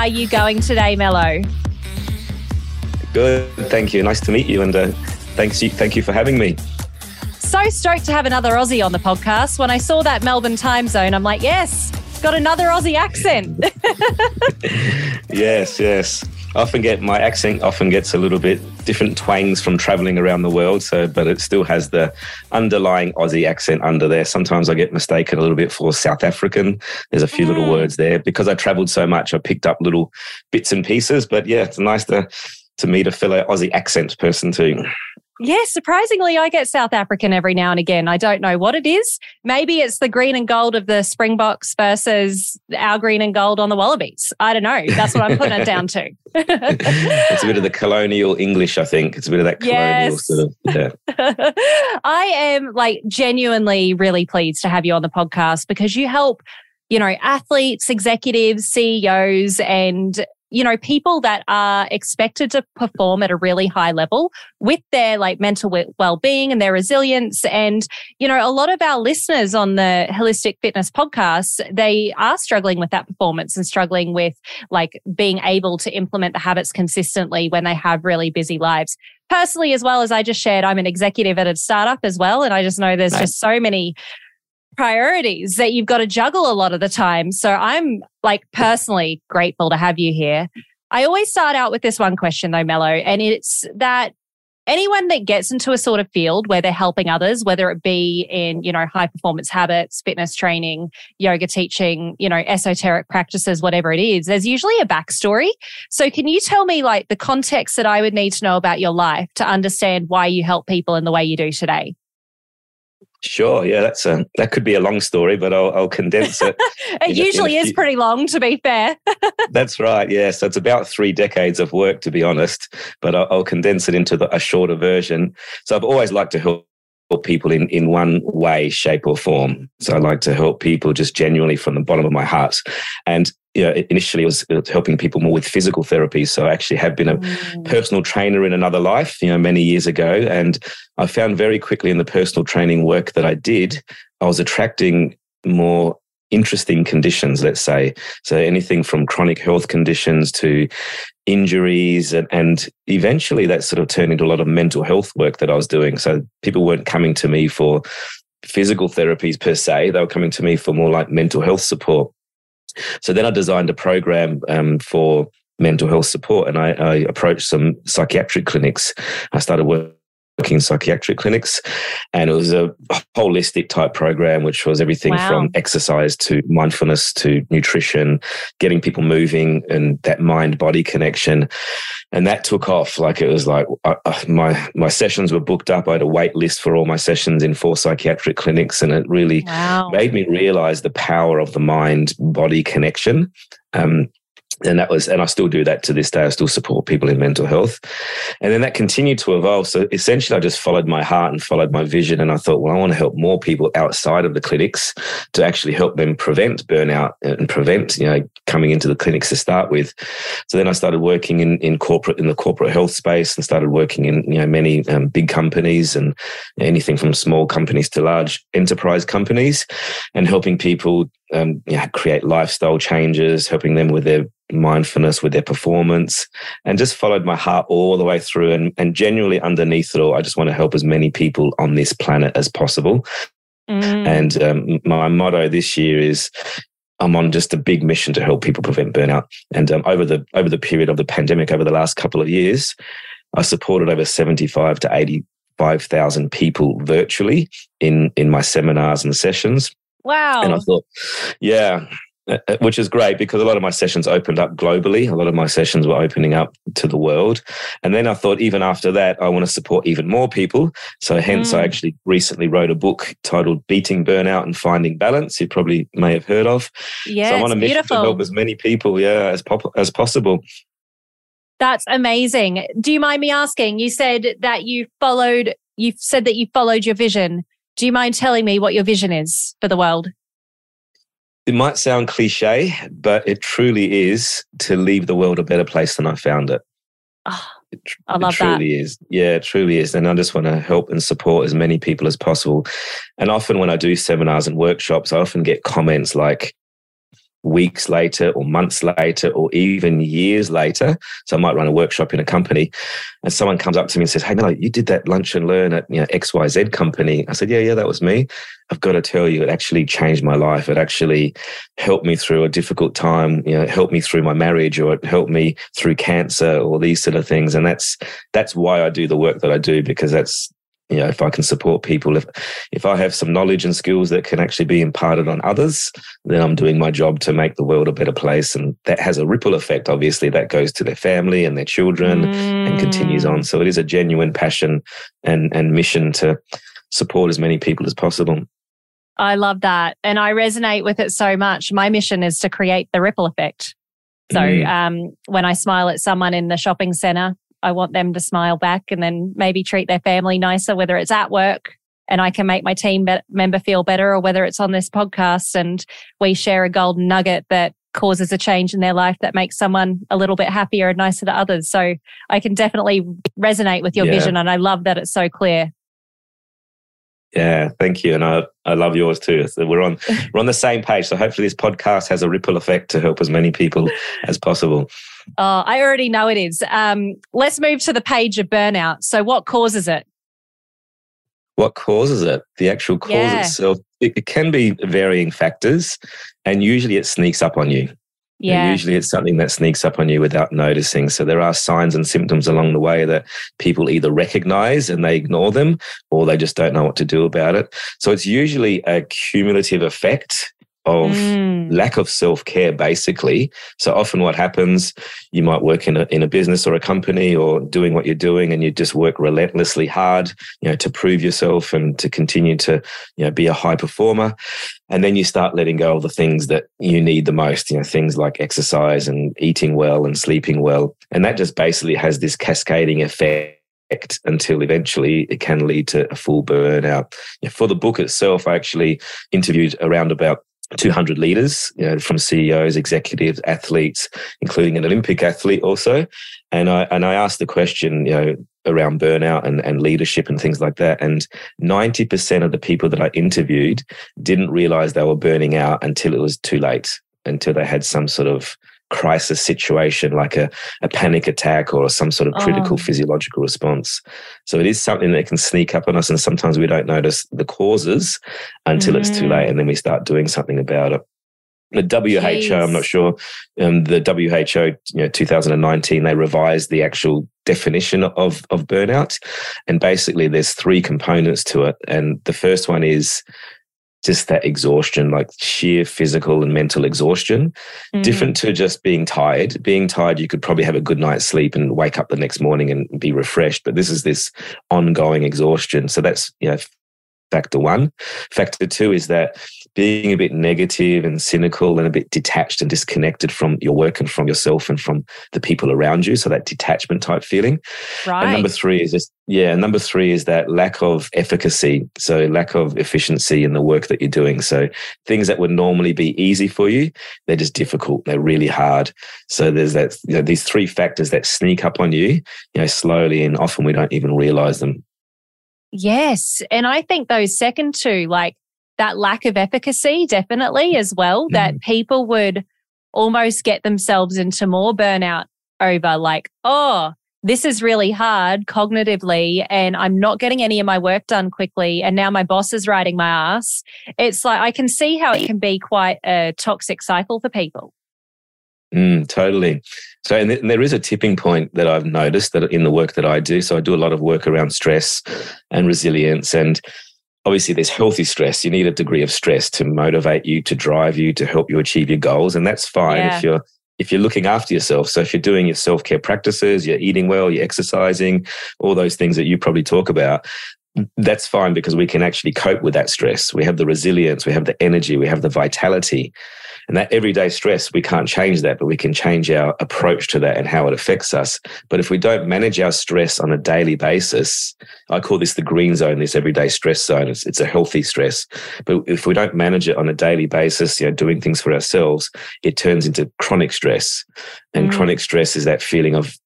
are you going today, Melo? Good. Thank you. Nice to meet you. And uh, thanks you, thank you for having me. So stoked to have another Aussie on the podcast. When I saw that Melbourne time zone, I'm like, yes, got another Aussie accent. yes, yes. I often get my accent often gets a little bit different twangs from traveling around the world. So, but it still has the underlying Aussie accent under there. Sometimes I get mistaken a little bit for South African. There's a few mm. little words there because I traveled so much. I picked up little bits and pieces. But yeah, it's nice to to meet a fellow Aussie accent person too. Yeah, surprisingly, I get South African every now and again. I don't know what it is. Maybe it's the green and gold of the Springboks versus our green and gold on the Wallabies. I don't know. That's what I'm putting it down to. it's a bit of the colonial English, I think. It's a bit of that colonial yes. sort of. Yeah. I am like genuinely really pleased to have you on the podcast because you help you know, athletes, executives, CEOs, and you know, people that are expected to perform at a really high level with their like mental well-being and their resilience. And, you know, a lot of our listeners on the Holistic Fitness podcast, they are struggling with that performance and struggling with like being able to implement the habits consistently when they have really busy lives. Personally, as well as I just shared, I'm an executive at a startup as well. And I just know there's just so many priorities that you've got to juggle a lot of the time. So I'm like personally grateful to have you here. I always start out with this one question though, Melo, and it's that anyone that gets into a sort of field where they're helping others, whether it be in, you know, high performance habits, fitness training, yoga teaching, you know, esoteric practices, whatever it is, there's usually a backstory. So can you tell me like the context that I would need to know about your life to understand why you help people in the way you do today? Sure. Yeah, that's a that could be a long story, but I'll, I'll condense it. it usually is pretty long, to be fair. that's right. Yeah, so it's about three decades of work, to be honest. But I'll, I'll condense it into the, a shorter version. So I've always liked to help people in, in one way, shape, or form. So I like to help people just genuinely from the bottom of my heart. And you know, initially it was, was helping people more with physical therapy. So I actually have been a mm. personal trainer in another life, you know, many years ago. And I found very quickly in the personal training work that I did, I was attracting more interesting conditions, let's say. So anything from chronic health conditions to injuries and, and eventually that sort of turned into a lot of mental health work that I was doing. So people weren't coming to me for physical therapies per se. They were coming to me for more like mental health support. So then I designed a program um, for mental health support and I, I, approached some psychiatric clinics. I started working in psychiatric clinics. And it was a holistic type program, which was everything wow. from exercise to mindfulness to nutrition, getting people moving and that mind body connection. And that took off. Like it was like uh, uh, my, my sessions were booked up. I had a wait list for all my sessions in four psychiatric clinics. And it really wow. made me realize the power of the mind body connection. Um, and that was and i still do that to this day. I still support people in mental health. And then that continued to evolve. So essentially i just followed my heart and followed my vision. And i thought well i want to help more people outside of the clinics to actually help them prevent burnout and prevent you know coming into the clinics to start with. So then i started working in in corporate in the corporate health space and started working in you know many um, big companies and anything from small companies to large enterprise companies and helping people um, you know, create lifestyle changes helping them with their mindfulness with their performance and just followed my heart all the way through. And, and genuinely underneath it all i just want to help as many people on this planet as possible. Mm. and um, my motto this year is i'm on just a big mission to help people prevent burnout. And um, over the over the period of the pandemic over the last couple of years i supported over 75 to 85,000 people virtually in in my seminars and sessions Wow. And I thought, yeah, uh, uh, which is great because a lot of my sessions opened up globally. A lot of my sessions were opening up to the world. And then I thought, even after that, I want to support even more people. So, hence, mm. I actually recently wrote a book titled Beating Burnout and Finding Balance. You probably may have heard of. Yeah, so I'm on a mission beautiful. to help as many people, yeah, as, pop- as possible. That's amazing. Do you mind me asking? You said that you followed, you said that you followed your vision. Do you mind telling me what your vision is for the world? It might sound cliche, but it truly is to leave the world a better place than I found it. Oh, it, I love it truly that. is. Yeah, it truly is. And I just want to help and support as many people as possible. And often when I do seminars and workshops, I often get comments like, weeks later or months later or even years later. So I might run a workshop in a company and someone comes up to me and says, Hey, Melo, you did that lunch and learn at you know, XYZ company. I said, Yeah, yeah, that was me. I've got to tell you, it actually changed my life. It actually helped me through a difficult time, you know, it helped me through my marriage or it helped me through cancer or these sort of things. And that's that's why I do the work that I do, because that's you know, if I can support people, if if I have some knowledge and skills that can actually be imparted on others, then I'm doing my job to make the world a better place, and that has a ripple effect. Obviously, that goes to their family and their children, mm. and continues on. So it is a genuine passion and and mission to support as many people as possible. I love that, and I resonate with it so much. My mission is to create the ripple effect. So mm. um, when I smile at someone in the shopping center, I want them to smile back and then maybe treat their family nicer, whether it's at work and I can make my team be- member feel better or whether it's on this podcast and we share a golden nugget that causes a change in their life that makes someone a little bit happier and nicer to others. So I can definitely resonate with your yeah. vision and I love that it's so clear. Yeah, thank you, and I I love yours too. So we're on we're on the same page. So hopefully this podcast has a ripple effect to help as many people as possible. Oh, I already know it is. Um, let's move to the page of burnout. So, what causes it? What causes it? The actual cause yeah. itself. It, it, can be varying factors, and usually it sneaks up on you. Yeah. And usually it's something that sneaks up on you without noticing. So there are signs and symptoms along the way that people either recognize and they ignore them or they just don't know what to do about it. So it's usually a cumulative effect of mm. lack of self care, basically. So often, what happens, you might work in a in a business or a company or doing what you're doing, and you just work relentlessly hard, you know, to prove yourself and to continue to, you know, be a high performer. And then you start letting go of the things that you need the most, you know, things like exercise and eating well and sleeping well, and that just basically has this cascading effect until eventually it can lead to a full burnout. For the book itself, I actually interviewed around about 200 leaders you know, from CEOs, executives, athletes, including an Olympic athlete also. And I, and I asked the question, you know, around burnout and, and leadership and things like that. And 90% of the people that I interviewed didn't realize they were burning out until it was too late, until they had some sort of crisis situation like a, a panic attack or some sort of critical oh. physiological response. So it is something that can sneak up on us, and sometimes we don't notice the causes until mm. it's too late, mm. and then we start doing something about it. The WHO, Jeez. I'm not sure. Um, the WHO, you know, 2019, they revised the actual definition of of burnout, and basically there's three components to it. And the first one is just that exhaustion, like sheer physical and mental exhaustion, mm. different to just being tired. Being tired, you could probably have a good night's sleep and wake up the next morning and be refreshed. But this is this ongoing exhaustion. So that's, you know, factor one. Factor two is that being a bit negative and cynical and a bit detached and disconnected from your work and from yourself and from the people around you. So that detachment type feeling. Right. And number three is just, yeah, number three is that lack of efficacy. So lack of efficiency in the work that you're doing. So things that would normally be easy for you, they're just difficult. They're really hard. So there's that, you know, these three factors that sneak up on you, you know, slowly and often we don't even realize them. Yes. And I think those second two, like that lack of efficacy, definitely as well, mm. that people would almost get themselves into more burnout over, like, oh, this is really hard cognitively and I'm not getting any of my work done quickly. And now my boss is riding my ass. It's like I can see how it can be quite a toxic cycle for people. Mm, totally. So, and, th- and, there is a tipping point that I've noticed that in the work that I do. So, I do a lot of work around stress and resilience. And obviously, there's healthy stress. You need a degree of stress to motivate you, to drive you, to help you achieve your goals. And that's fine yeah. if you're if you're looking after yourself. So, if you're doing your self care practices, you're eating well, you're exercising, all those things that you probably talk about that's fine because we can actually cope with that stress. We have the resilience, we have the energy, we have the vitality. And that everyday stress, we can't change that, but we can change our approach to that and how it affects us. But if we don't manage our stress on a daily basis, I call this the green zone, this everyday stress zone. It's, it's a healthy stress. But if we don't manage it on a daily basis, you know, doing things for ourselves, it turns into chronic stress. And mm. chronic stress is that feeling of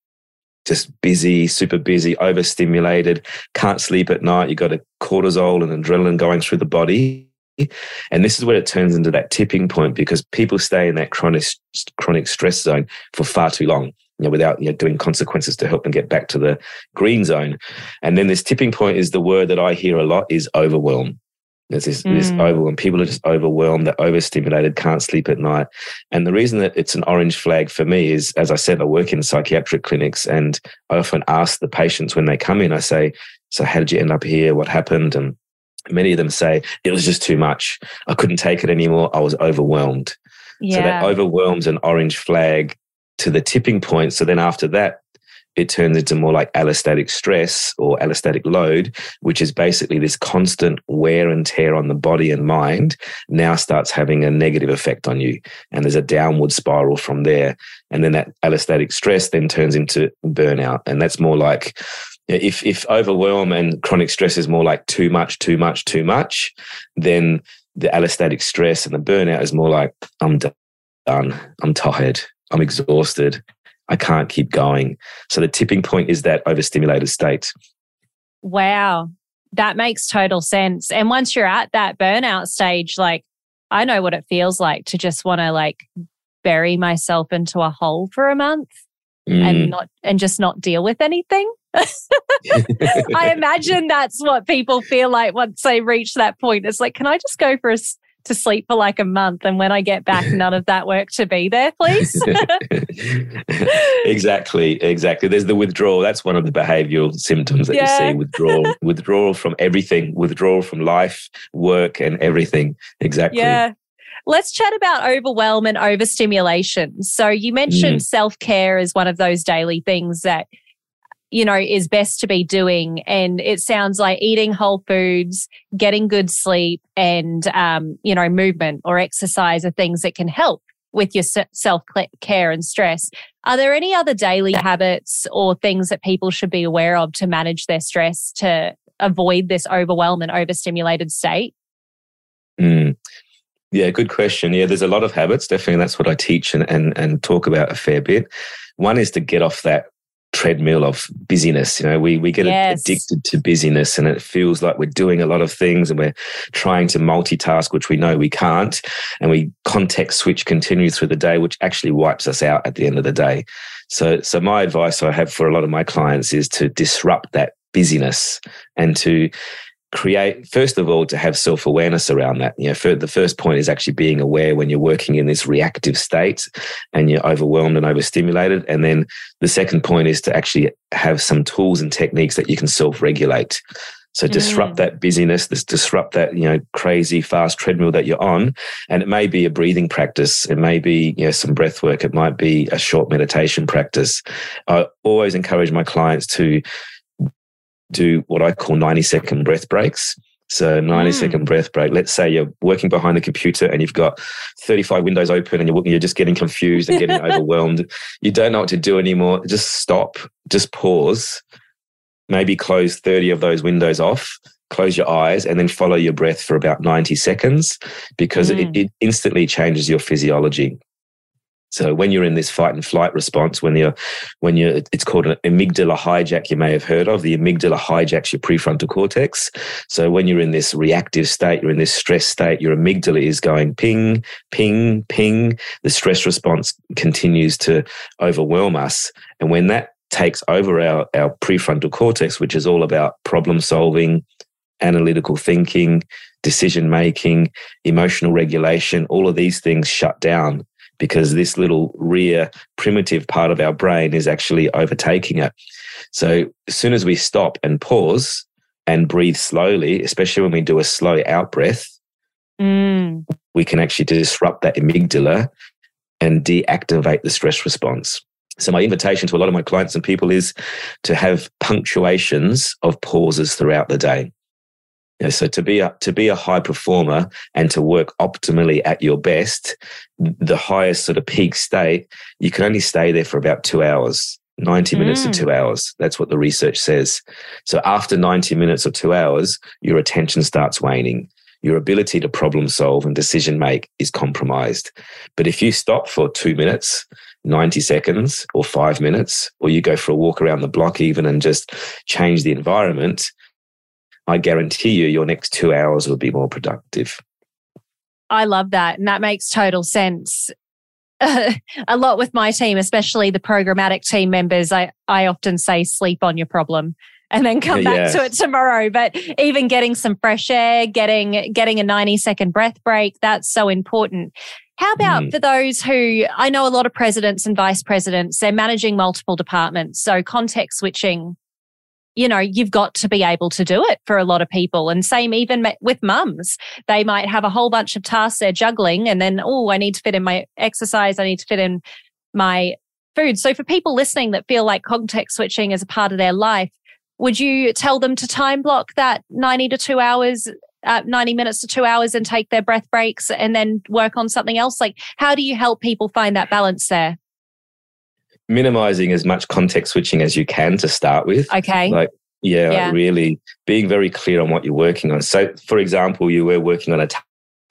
just busy, super busy, overstimulated, can't sleep at night. You've got a cortisol and adrenaline going through the body And this is where it turns into that tipping point because people stay in that chronic chronic stress zone for far too long. You know, without you know, doing consequences to help them get back to the green zone. And then this tipping point is the word that I hear a lot is overwhelm. There's this, mm. this overwhelm. People are just overwhelmed, they're overstimulated, can't sleep at night. And the reason that it's an orange flag for me is, as I said, I work in psychiatric clinics and I often ask the patients when they come in, I say, So, how did you end up here? What happened? And many of them say, It was just too much. I couldn't take it anymore. I was overwhelmed. Yeah. So, that overwhelms an orange flag to the tipping point. So, then after that, it turns into more like allostatic stress or allostatic load, which is basically this constant wear and tear on the body and mind, now starts having a negative effect on you. And there's a downward spiral from there. And then that allostatic stress then turns into burnout. And that's more like, if, if overwhelm and chronic stress is more like too much, too much, too much, then the allostatic stress and the burnout is more like, I'm done. I'm tired. I'm exhausted. I can't keep going. So the tipping point is that overstimulated state. Wow. That makes total sense. And once you're at that burnout stage, like I know what it feels like to just want to like bury myself into a hole for a month mm. and not and just not deal with anything. I imagine that's what people feel like once they reach that point. It's like, can I just go for a to sleep for like a month. And when I get back, none of that work to be there, please. exactly. Exactly. There's the withdrawal. That's one of the behavioral symptoms that yeah. you see withdrawal, withdrawal from everything, withdrawal from life, work, and everything. Exactly. Yeah. Let's chat about overwhelm and overstimulation. So you mentioned mm. self care as one of those daily things that you know, is best to be doing. And it sounds like eating whole foods, getting good sleep, and, um, you know, movement or exercise are things that can help with your self care and stress. Are there any other daily habits or things that people should be aware of to manage their stress to avoid this overwhelm and overstimulated state? Mm. Yeah, good question. Yeah, there's a lot of habits. Definitely, that's what I teach and, and and talk about a fair bit. One is to get off that treadmill of busyness. You know, we we get yes. addicted to busyness, and it feels like we're doing a lot of things, and we're trying to multitask, which we know we can't, and we context switch continue through the day, which actually wipes us out at the end of the day. So, so my advice I have for a lot of my clients is to disrupt that busyness and to create first of all to have self-awareness around that you know for, the first point is actually being aware when you're working in this reactive state and you're overwhelmed and overstimulated and then the second point is to actually have some tools and techniques that you can self-regulate so disrupt mm. that busyness, this disrupt that, you know, crazy fast treadmill that you're on. And it may be a breathing practice. It may be, you know, some breath work. It might be a short meditation practice. I always encourage my clients to do what I call 90 second breath breaks. So 90 mm. second breath break. Let's say you're working behind the computer and you've got 35 windows open and you're, you're just getting confused and getting overwhelmed. You don't know what to do anymore. Just stop, just pause, maybe close 30 of those windows off, close your eyes and then follow your breath for about 90 seconds because mm. it, it instantly changes your physiology. So when you're in this fight and flight response, when you're, when you're, it's called an amygdala hijack. You may have heard of the amygdala hijacks your prefrontal cortex. So when you're in this reactive state, you're in this stress state, your amygdala is going ping, ping, ping. The stress response continues to overwhelm us, and when that takes over our our prefrontal cortex, which is all about problem solving, analytical thinking, decision making, emotional regulation, all of these things shut down because this little rear primitive part of our brain is actually overtaking it. So as soon as we stop and pause and breathe slowly, especially when we do a slow out breath, mm. we can actually disrupt that amygdala and deactivate the stress response. So my invitation to a lot of my clients and people is to have punctuations of pauses throughout the day. You know, so to be a to be a high performer and to work optimally at your best, the highest sort of peak state, you can only stay there for about two hours. 90 minutes mm. to two hours. That's what the research says. So after 90 minutes or two hours, your attention starts waning. Your ability to problem solve and decision make is compromised. But if you stop for two minutes, 90 seconds or five minutes, or you go for a walk around the block even and just change the environment, I guarantee you your next two hours will be more productive. I love that. And that makes total sense. a lot with my team, especially the programmatic team members, I, I often say sleep on your problem and then come back to it tomorrow. But even getting some fresh air, getting getting a 90 second breath break, that's so important. How about mm. for those who I know a lot of presidents and vice presidents, they're managing multiple departments. So context switching you know, you've got to be able to do it for a lot of people. And same even with mums. They might have a whole bunch of tasks they're juggling and then, oh, I need to fit in my exercise. I need to fit in my food. So for people listening that feel like context switching is a part of their life, would you tell them to time block that 90 to two hours, uh, 90 minutes to two hours and take their breath breaks and then work on something else? Like, how do you help people find that balance there? Minimizing as much context switching as you can to start with. Okay. Like, yeah, yeah. Like really being very clear on what you're working on. So, for example, you were working on a t-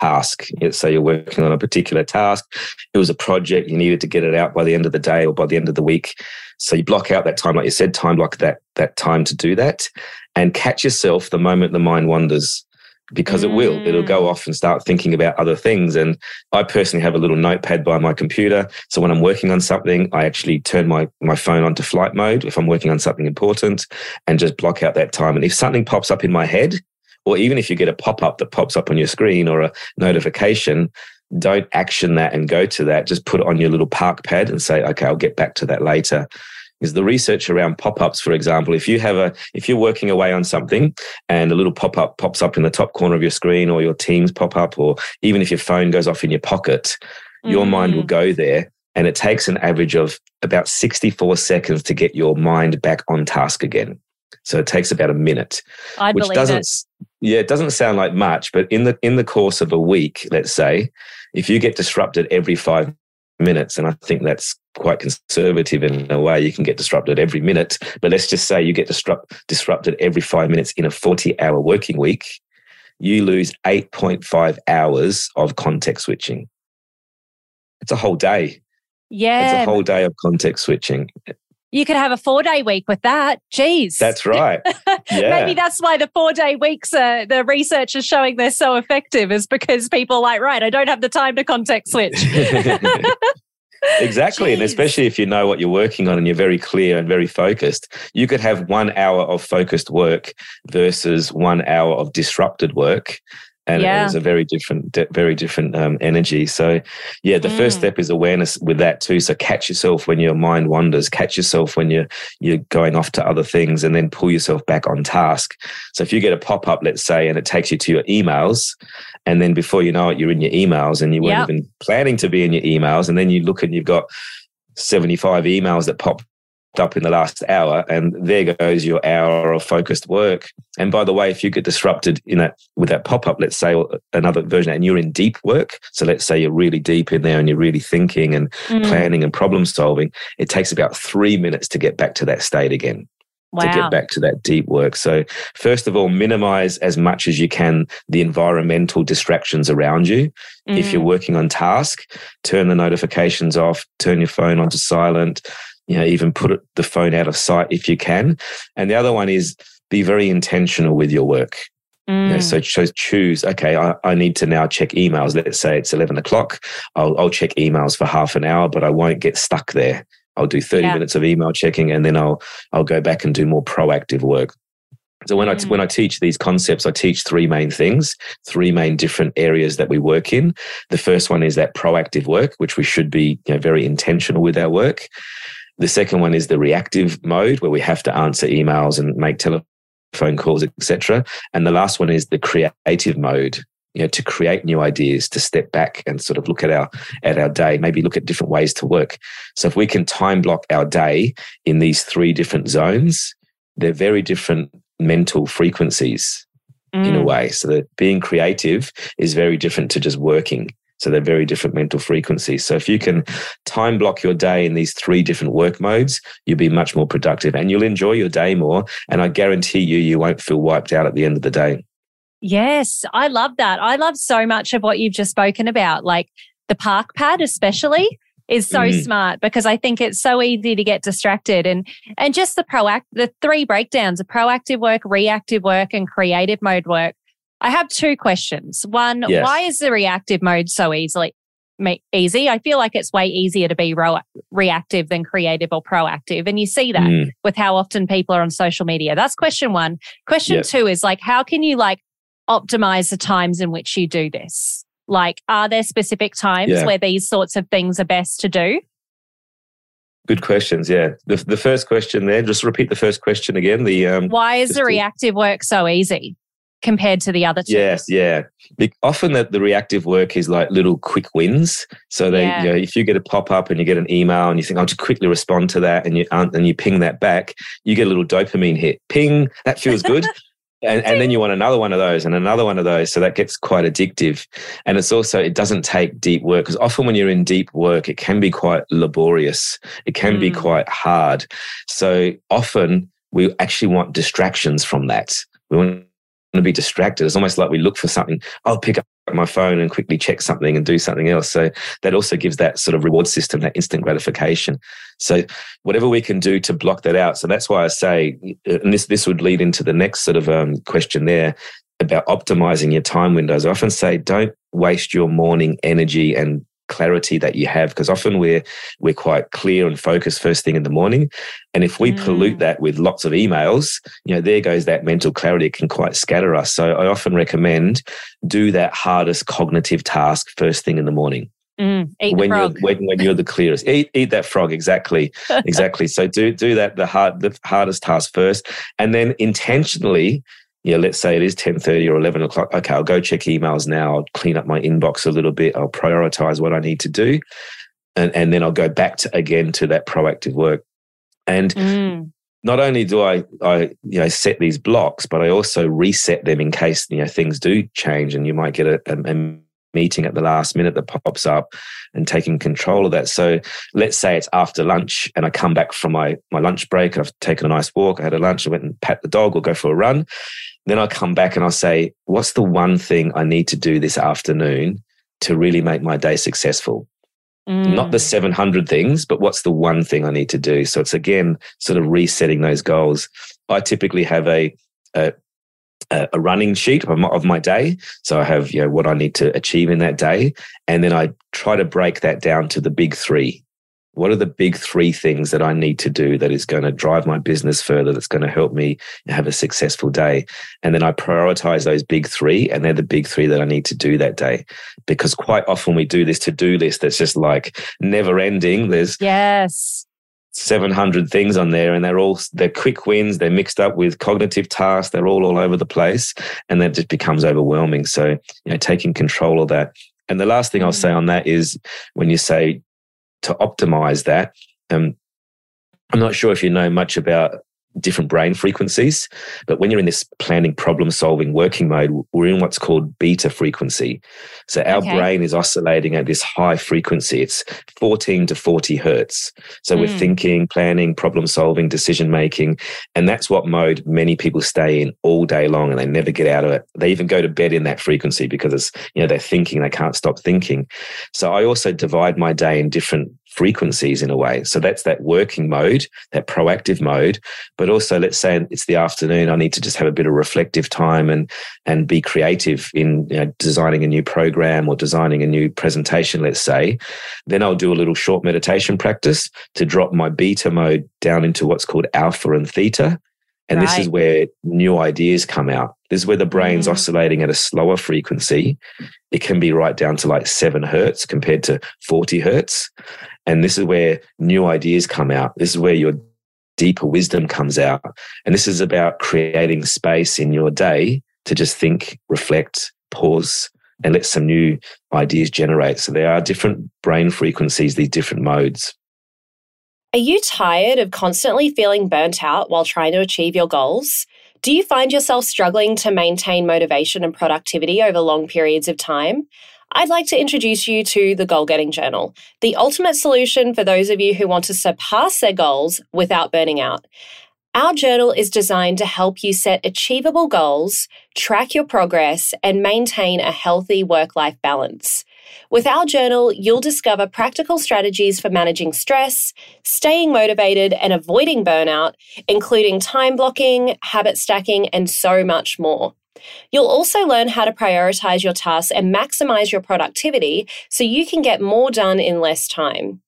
task. So you're working on a particular task. It was a project. You needed to get it out by the end of the day or by the end of the week. So you block out that time, like you said, time block that that time to do that, and catch yourself the moment the mind wanders because it will. It'll go mm. off and start thinking about other things. And I personally have a little notepad by my computer. So when I'm working on something, I actually turn my, my phone onto flight mode if I'm working on something important and just block out that time. And if something pops up in my head, or even if you get a pop up that pops up on your screen or a notification, don't action that and go to that. Just put it on your little park pad and say, okay, I'll get back to that later is the research around pop-ups for example if you have a if you're working away on something and a little pop-up pops up in the top corner of your screen or your teams pop up or even if your phone goes off in your pocket your mm. mind will mm. go there and it takes an average of about 64 seconds to get your mind back on task again so it takes about a minute I which doesn't it. yeah it doesn't sound like much but in the in the course of a week let's say if you get disrupted every 5 minutes. And I think that's quite conservative in a way. You can get disrupted every minute, but let's just say you get disrupt, disrupted every five minutes in a 40 hour working week. You lose 8.5 hours of context switching. It's a whole day. Yeah. It's a whole day of context switching. You could have a four day week with that. Jeez. That's right. Yeah. Maybe that's why the four day weeks, uh, the research is showing they're so effective, is because people are like, right, I don't have the time to context switch. exactly. Jeez. And especially if you know what you're working on and you're very clear and very focused, you could have one hour of focused work versus one hour of disrupted work and yeah. it's a very different very different um, energy so yeah the mm. first step is awareness with that too so catch yourself when your mind wanders catch yourself when you're you're going off to other things and then pull yourself back on task so if you get a pop-up let's say and it takes you to your emails and then before you know it you're in your emails and you weren't yep. even planning to be in your emails and then you look and you've got 75 emails that pop up in the last hour and there goes your hour of focused work and by the way if you get disrupted in that with that pop-up let's say another version and you're in deep work so let's say you're really deep in there and you're really thinking and mm. planning and problem solving it takes about three minutes to get back to that state again Wow. to get back to that deep work. So, first of all, minimize as much as you can the environmental distractions around you. Mm. If you're mm. working on task, turn the notifications off, turn your phone onto silent, you know, even put the phone out of sight if you can. And the other one is be very intentional with your work. Mm. You know, so, so choose, okay, I, I need to now check emails. Let's say it's 11 o'clock. I'll, I'll check emails for half an hour, but I won't get stuck there. I'll do 30 yeah. minutes of email checking and then I'll, I'll go back and do more proactive work. So when mm. I when I teach these concepts, I teach three main things, three main different areas that we work in. The first one is that proactive work, which we should be you know, very intentional with our work. The second one is the reactive mode where we have to answer emails and make telephone calls, etc. And the last one is the creative mode, you know, to create new ideas, to step back and sort of look at our at our day, maybe look at different ways to work. So if we can time block our day in these three different zones, they're very different mental frequencies mm. in a mm. way. So that being creative is very different to just working. So they're very different mental frequencies. So if you can time block your day in these three different work modes, you'll be much more productive and you'll enjoy your day more. And I guarantee you, you won't feel wiped out at the end of the day. Yes, I love that. I love so much of what you've just spoken about, like the park pad, especially is so mm. smart because I think it's so easy to get distracted and and just the proact the three breakdowns of proactive work, reactive work, and creative mode work I have two questions. One, yes. why is the reactive mode so easily easy? I feel like it's way easier to be ro- reactive than creative or proactive. And you see that mm. with how often people are on social media. That's question one. Question yep. two is like, how can you like optimize the times in which you do this? Like, are there specific times yeah. where these sorts of things are best to do? Good questions. Yeah. The, the first question there, just repeat the first question again. The um, Why is the reactive work so easy? compared to the other two. Yes, yeah. Often that the reactive work is like little quick wins. So they, yeah. you know, if you get a pop up and you get an email and you think, I'll just quickly respond to that, and you and you ping that back, you get a little dopamine hit. Ping, that feels good. And, and then you want another one of those and another one of those. So that gets quite addictive. And it's also, it doesn't take deep work because often when you're in deep work, it can be quite laborious. It can mm. be quite hard. So often we actually want distractions from that. We want to be distracted. It's almost like we look for something. I'll pick up my phone and quickly check something and do something else. So that also gives that sort of reward system, that instant gratification. So whatever we can do to block that out. So that's why I say, and this this would lead into the next sort of um, question there about optimizing your time windows. I often say, don't waste your morning energy and clarity that you have because often we're we're quite clear and focused first thing in the morning and if we mm. pollute that with lots of emails you know there goes that mental clarity it can quite scatter us so i often recommend do that hardest cognitive task first thing in the morning Mm, when you're when, when, you're the clearest, eat eat that frog exactly, exactly. so do do that the hard the hardest task first, and then intentionally yeah, let's say it is 10.30 or 11 o'clock. Okay, I'll go check emails now. I'll clean up my inbox a little bit. I'll prioritize what I need to do. And, and then I'll go back to, again to that proactive work. And mm. not only do I, I, you know, set these blocks, but I also reset them in case, you know, things do change and you might get a, a, a meeting at the last minute that pops up and taking control of that. So let's say it's after lunch and I come back from my, my lunch break. I've taken a nice walk. I had a lunch. I went and pat the dog or go for a run. Then I'll come back and I'll say, what's the one thing I need to do this afternoon to really make my day successful? Mm. Not the 700 things, but what's the one thing I need to do? So it's again, sort of resetting those goals. I typically have a, a, a running sheet of my, of my day. So I have, you know, what I need to achieve in that day. And then I try to break that down to the big three what are the big three things that I need to do that is going to drive my business further, that's going to help me have a successful day? And then I prioritize those big three, and they're the big three that I need to do that day. Because quite often we do this to do list that's just like never ending. There's yes. 700 things on there and they're all they're quick wins they're mixed up with cognitive tasks they're all all over the place and that just becomes overwhelming so you know taking control of that and the last thing I'll say mm. on that is when you say to optimize that. Um, I'm not sure if you know much about different brain frequencies. But when you're in this planning, problem solving, working mode, we're in what's called beta frequency. So our okay. brain is oscillating at this high frequency. It's 14 to 40 hertz. So mm. we're hmm. thinking, planning, problem solving, decision making. And that's what mode many people stay in all day long and they never get out of it. They even go to bed in that frequency because it's, you know, they're thinking, they can't stop thinking. So I also divide my day in different frequencies in a way. So that's that working mode, that proactive mode. But also, let's say it's the afternoon, I need to just have a bit of reflective time and and be creative in you know, designing a new program or designing a new presentation. Let's say, then I'll do a little short meditation practice to drop my beta mode down into what's called alpha and theta. And right. this is where new ideas come out. This is where the brain's mm. oscillating at a slower frequency. It can be right down to like seven hertz compared to 40 hertz. And this is where new ideas come out. This is where your deeper wisdom comes out. And this is about creating space in your day to just think, reflect, pause, and let some new ideas generate. So there are different brain frequencies, these different modes. Are you tired of constantly feeling burnt out while trying to achieve your goals? Do you find yourself struggling to maintain motivation and productivity over long periods of time? I'd like to introduce you to the Goal Getting Journal, the ultimate solution for those of you who want to surpass their goals without burning out. Our journal is designed to help you set achievable goals, track your progress, and maintain a healthy work life balance. With our journal, you'll discover practical strategies for managing stress, staying motivated, and avoiding burnout, including time blocking, habit stacking, and so much more. You'll also learn how to prioritize your tasks and maximize your productivity so you can get more done in less time.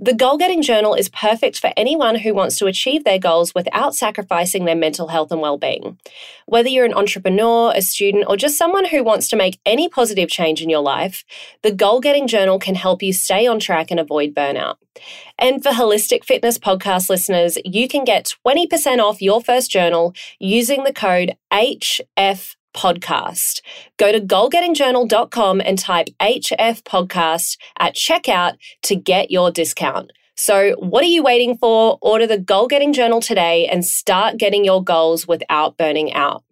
The Goal Getting Journal is perfect for anyone who wants to achieve their goals without sacrificing their mental health and well-being. Whether you're an entrepreneur, a student, or just someone who wants to make any positive change in your life, the Goal Getting Journal can help you stay on track and avoid burnout. And for Holistic Fitness podcast listeners, you can get 20% off your first journal using the code HF podcast. Go to goalgettingjournal.com and type HF podcast at checkout to get your discount. So, what are you waiting for? Order the Goal Getting Journal today and start getting your goals without burning out.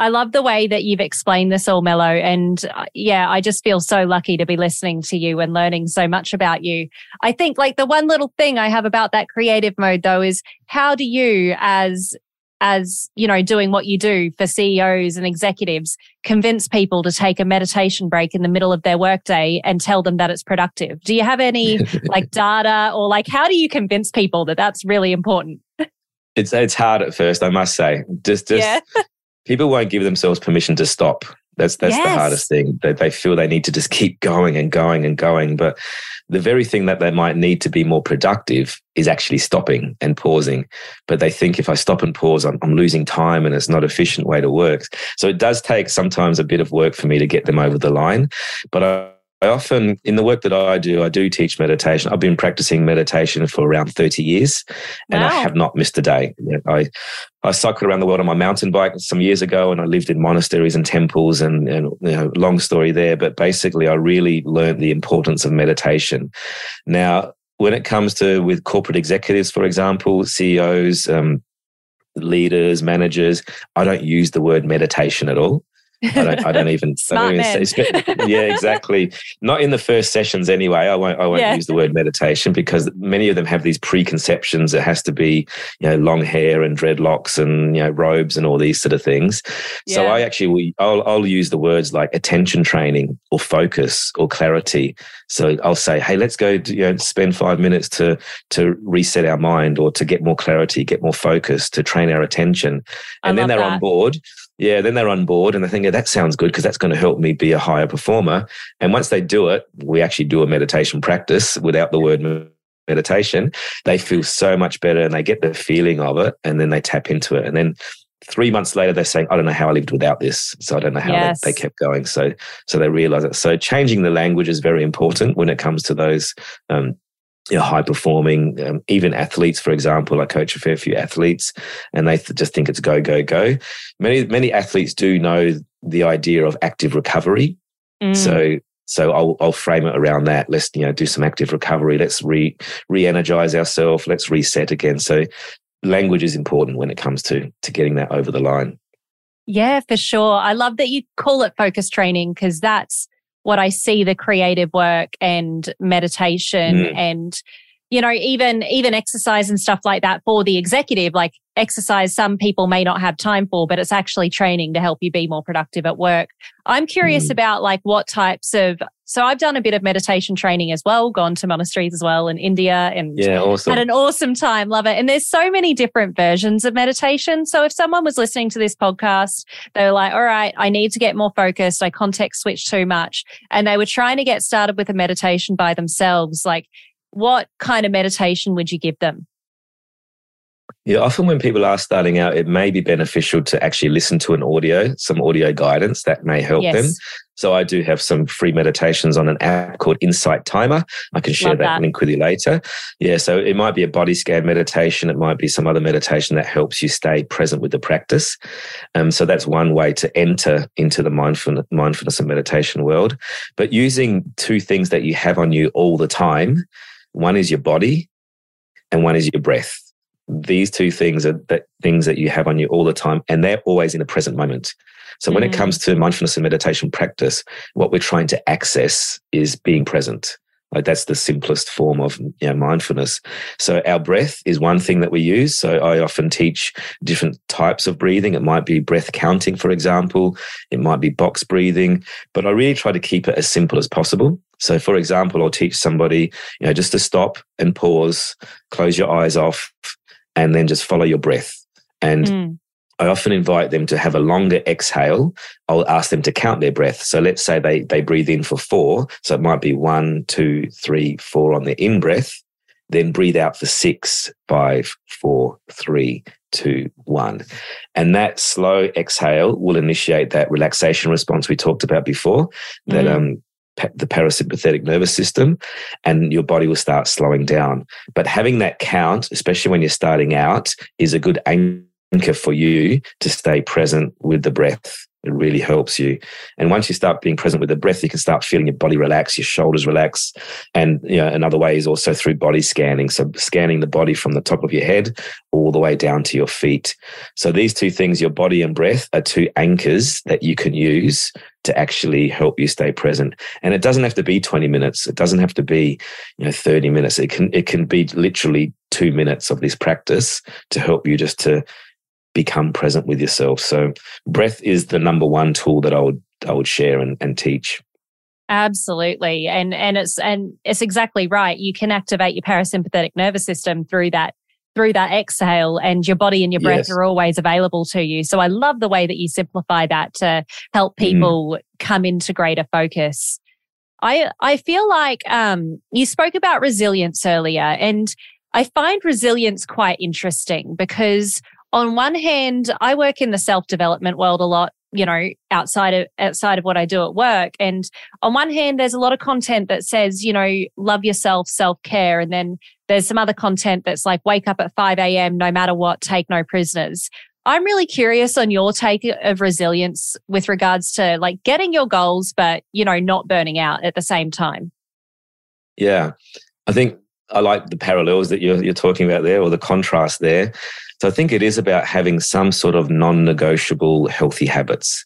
I love the way that you've explained this all, Melo. And uh, yeah, I just feel so lucky to be listening to you and learning so much about you. I think like the one little thing I have about that creative mode though is how do you as as you know doing what you do for CEOs and executives convince people to take a meditation break in the middle of their workday and tell them that it's productive. Do you have any like data or like how do you convince people that that's really important? It's it's hard at first i must say. Just just yeah. people won't give themselves permission to stop that's that's yes. the hardest thing. That they feel they need to just keep going and going and going. But the very thing that they might need to be more productive is actually stopping and pausing. But they think if I stop and pause, I'm, I'm losing time and it's not efficient way to work. So it does take sometimes a bit of work for me to get them over the line. But I, I often, in the work that I do, I do teach meditation. I've been practicing meditation for around 30 years and wow. I have not missed a day. I, I cycled around the world on my mountain bike some years ago and I lived in monasteries and temples and, and you know, long story there. But basically, I really learned the importance of meditation. Now, when it comes to with corporate executives, for example, CEOs, um, leaders, managers, I don't use the word meditation at all. I don't, I don't even, Smart I don't even yeah, exactly. Not in the first sessions anyway. I won't, I won't yeah. use the word meditation because many of them have these preconceptions. It has to be, you know, long hair and dreadlocks and, you know, robes and all these sort of things. Yeah. So I actually, I'll, I'll use the words like attention training or focus or clarity. So I'll say, Hey, let's go, you know, spend five minutes to, to reset our mind or to get more clarity, get more focus, to train our attention. And then they're that. on board yeah, then they're on board and they think, yeah, that sounds good because that's going to help me be a higher performer. And once they do it, we actually do a meditation practice without the word meditation. They feel so much better and they get the feeling of it and then they tap into it. And then three months later, they're saying, I don't know how I lived without this. So I don't know how yes. they, they, kept going. So, so they realize it. So changing the language is very important when it comes to those um, you know, high performing, um, even athletes, for example. I coach a fair few athletes and they th- just think it's go, go, go. Many, many athletes do know the idea of active recovery. Mm. So, so I'll, I'll frame it around that. Let's, you know, do some active recovery. Let's re, re-energize ourselves. Let's reset again. So language is important when it comes to, to getting that over the line. Yeah, for sure. I love that you call it focus training because that's, what I see the creative work and meditation mm. and you know even even exercise and stuff like that for the executive like exercise some people may not have time for but it's actually training to help you be more productive at work i'm curious mm. about like what types of so I've done a bit of meditation training as well, gone to monasteries as well in India and yeah, awesome. had an awesome time. Love it. And there's so many different versions of meditation. So if someone was listening to this podcast, they were like, all right, I need to get more focused. I context switch too much. And they were trying to get started with a meditation by themselves. Like, what kind of meditation would you give them? Yeah, often when people are starting out, it may be beneficial to actually listen to an audio, some audio guidance that may help yes. them. So I do have some free meditations on an app called Insight Timer. I can share that, that, link with you later. Yeah, so it might be a body scan meditation. It might be some other meditation that helps you stay present with the practice. Um, so that's one way to enter into the mindfulness, mindfulness and meditation world. But using two things that you have on you all the time. One is your body and one is your breath these two things are that things that you have on you all the time and they're always in the present moment so mm. when it comes mm. to mindfulness and meditation practice what we're trying to access is being present like that's the simplest form of you know, mindfulness. So our breath is one thing that we use. So I often teach different types of breathing. It might be breath counting, for example. It might be box breathing, but I really try to keep it as simple as possible. So for example, I'll teach somebody, you know, just to stop and pause, close your eyes off, and then just follow your breath. And mm. I often invite them to have a longer exhale. I'll ask them to count their breath. So let's say they, they breathe in for four. So it might be one, two, three, four on the in breath. Then breathe out for six, five, four, three, two, one. And that slow exhale will initiate that relaxation response we talked about before, that mm. um, the parasympathetic nervous system, and your body will start slowing down. But having that count, especially when you're starting out, is a good anchor for you to stay present with the breath. It really helps you. And once you start being present with the breath, you can start feeling your body relax, your shoulders relax. And you know, another way is also through body scanning. So scanning the body from the top of your head all the way down to your feet. So these two things, your body and breath, are two anchors that you can use to actually help you stay present. And it doesn't have to be 20 minutes. It doesn't have to be, you know, 30 minutes. It can it can be literally two minutes of this practice to help you just to become present with yourself. So breath is the number one tool that I would I would share and, and teach. Absolutely. And and it's and it's exactly right. You can activate your parasympathetic nervous system through that through that exhale and your body and your breath yes. are always available to you. So I love the way that you simplify that to help mm. people mm. come into greater focus. I I feel like um, you spoke about resilience earlier and I find resilience quite interesting because on one hand, I work in the self development world a lot, you know, outside of outside of what I do at work. And on one hand, there's a lot of content that says, you know, love yourself, self care, and then there's some other content that's like wake up at 5 a.m. no matter what, take no prisoners. I'm really curious on your take of resilience with regards to like getting your goals, but you know, not burning out at the same time. Yeah, I think I like the parallels that you're, you're talking about there, or the contrast there. So I think it is about having some sort of non negotiable healthy habits.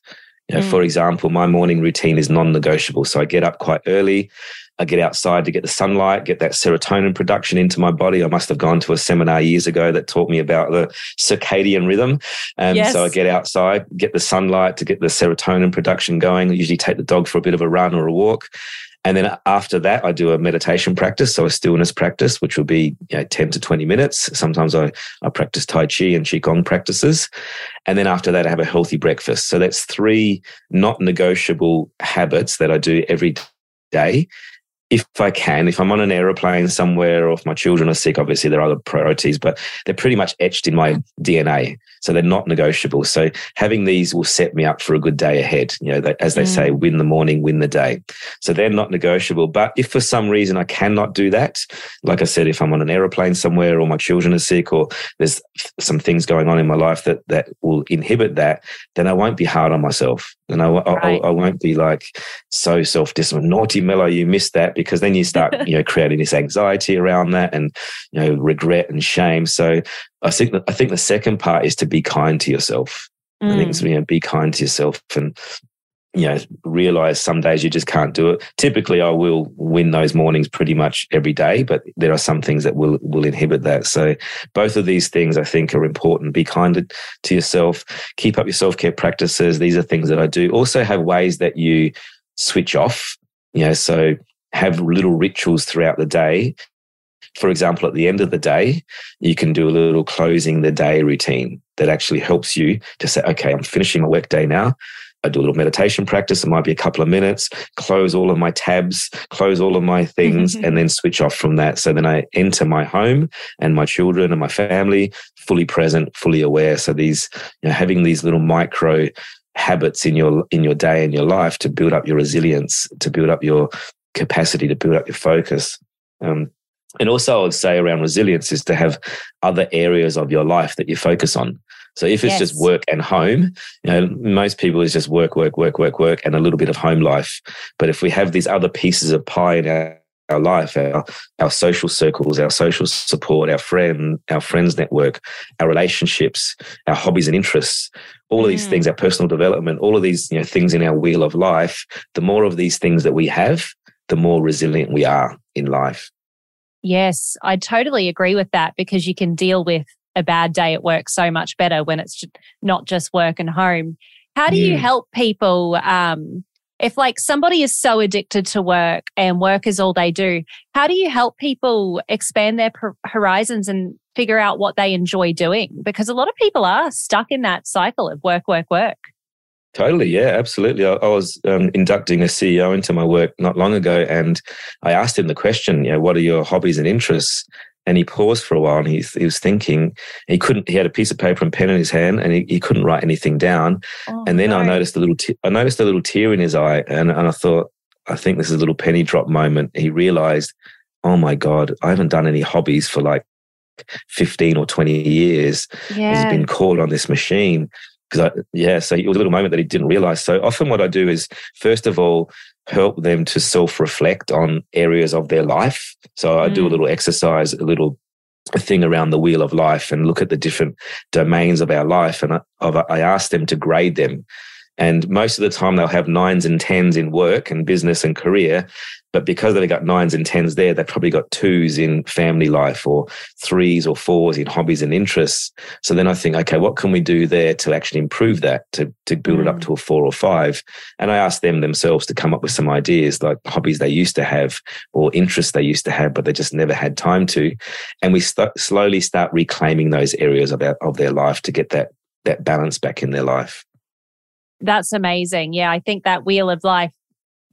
You know, mm. For example, my morning routine is non negotiable. So I get up quite early. I get outside to get the sunlight, get that serotonin production into my body. I must have gone to a seminar years ago that taught me about the circadian rhythm. And yes. so I get outside, get the sunlight to get the serotonin production going. I usually take the dog for a bit of a run or a walk. And then after that, I do a meditation practice, so a stillness practice, which will be you know, 10 to 20 minutes. Sometimes I, I practice Tai Chi and Qigong practices. And then after that, I have a healthy breakfast. So that's three not negotiable habits that I do every day if I can, if I'm on an aeroplane somewhere or if my children are sick, obviously there are other priorities, but they're pretty much etched in my DNA. So they're not negotiable. So having these will set me up for a good day ahead. You know, they, as they mm. say, win the morning, win the day. So they're not negotiable. But if for some reason I cannot do that, like I said, if I'm on an aeroplane somewhere or my children are sick or there's some things going on in my life that, that will inhibit that, then I won't be hard on myself. And I, right. I, I, won't be like so self disciplined. Naughty Melo, you missed that because then you start, you know, creating this anxiety around that and, you know, regret and shame. So I think that, I think the second part is to be kind to yourself. Mm. I think mm. you know, be kind to yourself and, you know, realize some days you just can't do it. Typically, I will win those mornings pretty much every day, but there are some things that will will inhibit that. So, both of these things I think are important. Be kind to yourself. Keep up your self care practices. These are things that I do. Also, have ways that you switch off. You know, so have little rituals throughout the day. For example, at the end of the day, you can do a little closing the day routine that actually helps you to say, okay, I'm finishing my work day now. I do a little meditation practice. It might be a couple of minutes, close all of my tabs, close all of my things, and then switch off from that. So then I enter my home and my children and my family fully present, fully aware. So these, you know, having these little micro habits in your in your day and your life to build up your resilience, to build up your capacity to build up your focus. Um, and also, I would say around resilience is to have other areas of your life that you focus on. So if it's yes. just work and home, you know, most people is just work, work, work, work, work, and a little bit of home life. But if we have these other pieces of pie in our, our life, our, our social circles, our social support, our friend, our friends network, our relationships, our hobbies and interests, all of these mm. things, our personal development, all of these you know, things in our wheel of life, the more of these things that we have, the more resilient we are in life. Yes, I totally agree with that because you can deal with a bad day at work so much better when it's not just work and home. How do you mm. help people um, if like somebody is so addicted to work and work is all they do? How do you help people expand their horizons and figure out what they enjoy doing because a lot of people are stuck in that cycle of work, work, work. Totally, yeah, absolutely. I, I was um, inducting a CEO into my work not long ago, and I asked him the question, you know, what are your hobbies and interests? And he paused for a while, and he, he was thinking. He couldn't. He had a piece of paper and pen in his hand, and he, he couldn't write anything down. Oh, and then no. I noticed a little. I noticed a little tear in his eye, and, and I thought, I think this is a little penny drop moment. He realized, oh my god, I haven't done any hobbies for like 15 or 20 years. Yeah. He's been caught on this machine because I, yeah, so it was a little moment that he didn't realize. So often what I do is, first of all, help them to self reflect on areas of their life. So I mm. do a mm. little exercise, a little thing around the wheel of life and look at the different domains of our life. And I, I ask them to grade them. And most of the time, they'll have nines and tens in work and business and career. But because they've got nines and tens there, they've probably got twos in family life or threes or fours in hobbies and interests. So then I think, okay, what can we do there to actually improve that, to, to build mm. it up mm. to a four or five? And I asked them themselves to come up with some ideas like hobbies they used to have or interests they used to have, but they just never had time to. And we st- slowly start reclaiming those areas of, our, of their life to get that, that balance back in their life. That's amazing. Yeah, I think that wheel of life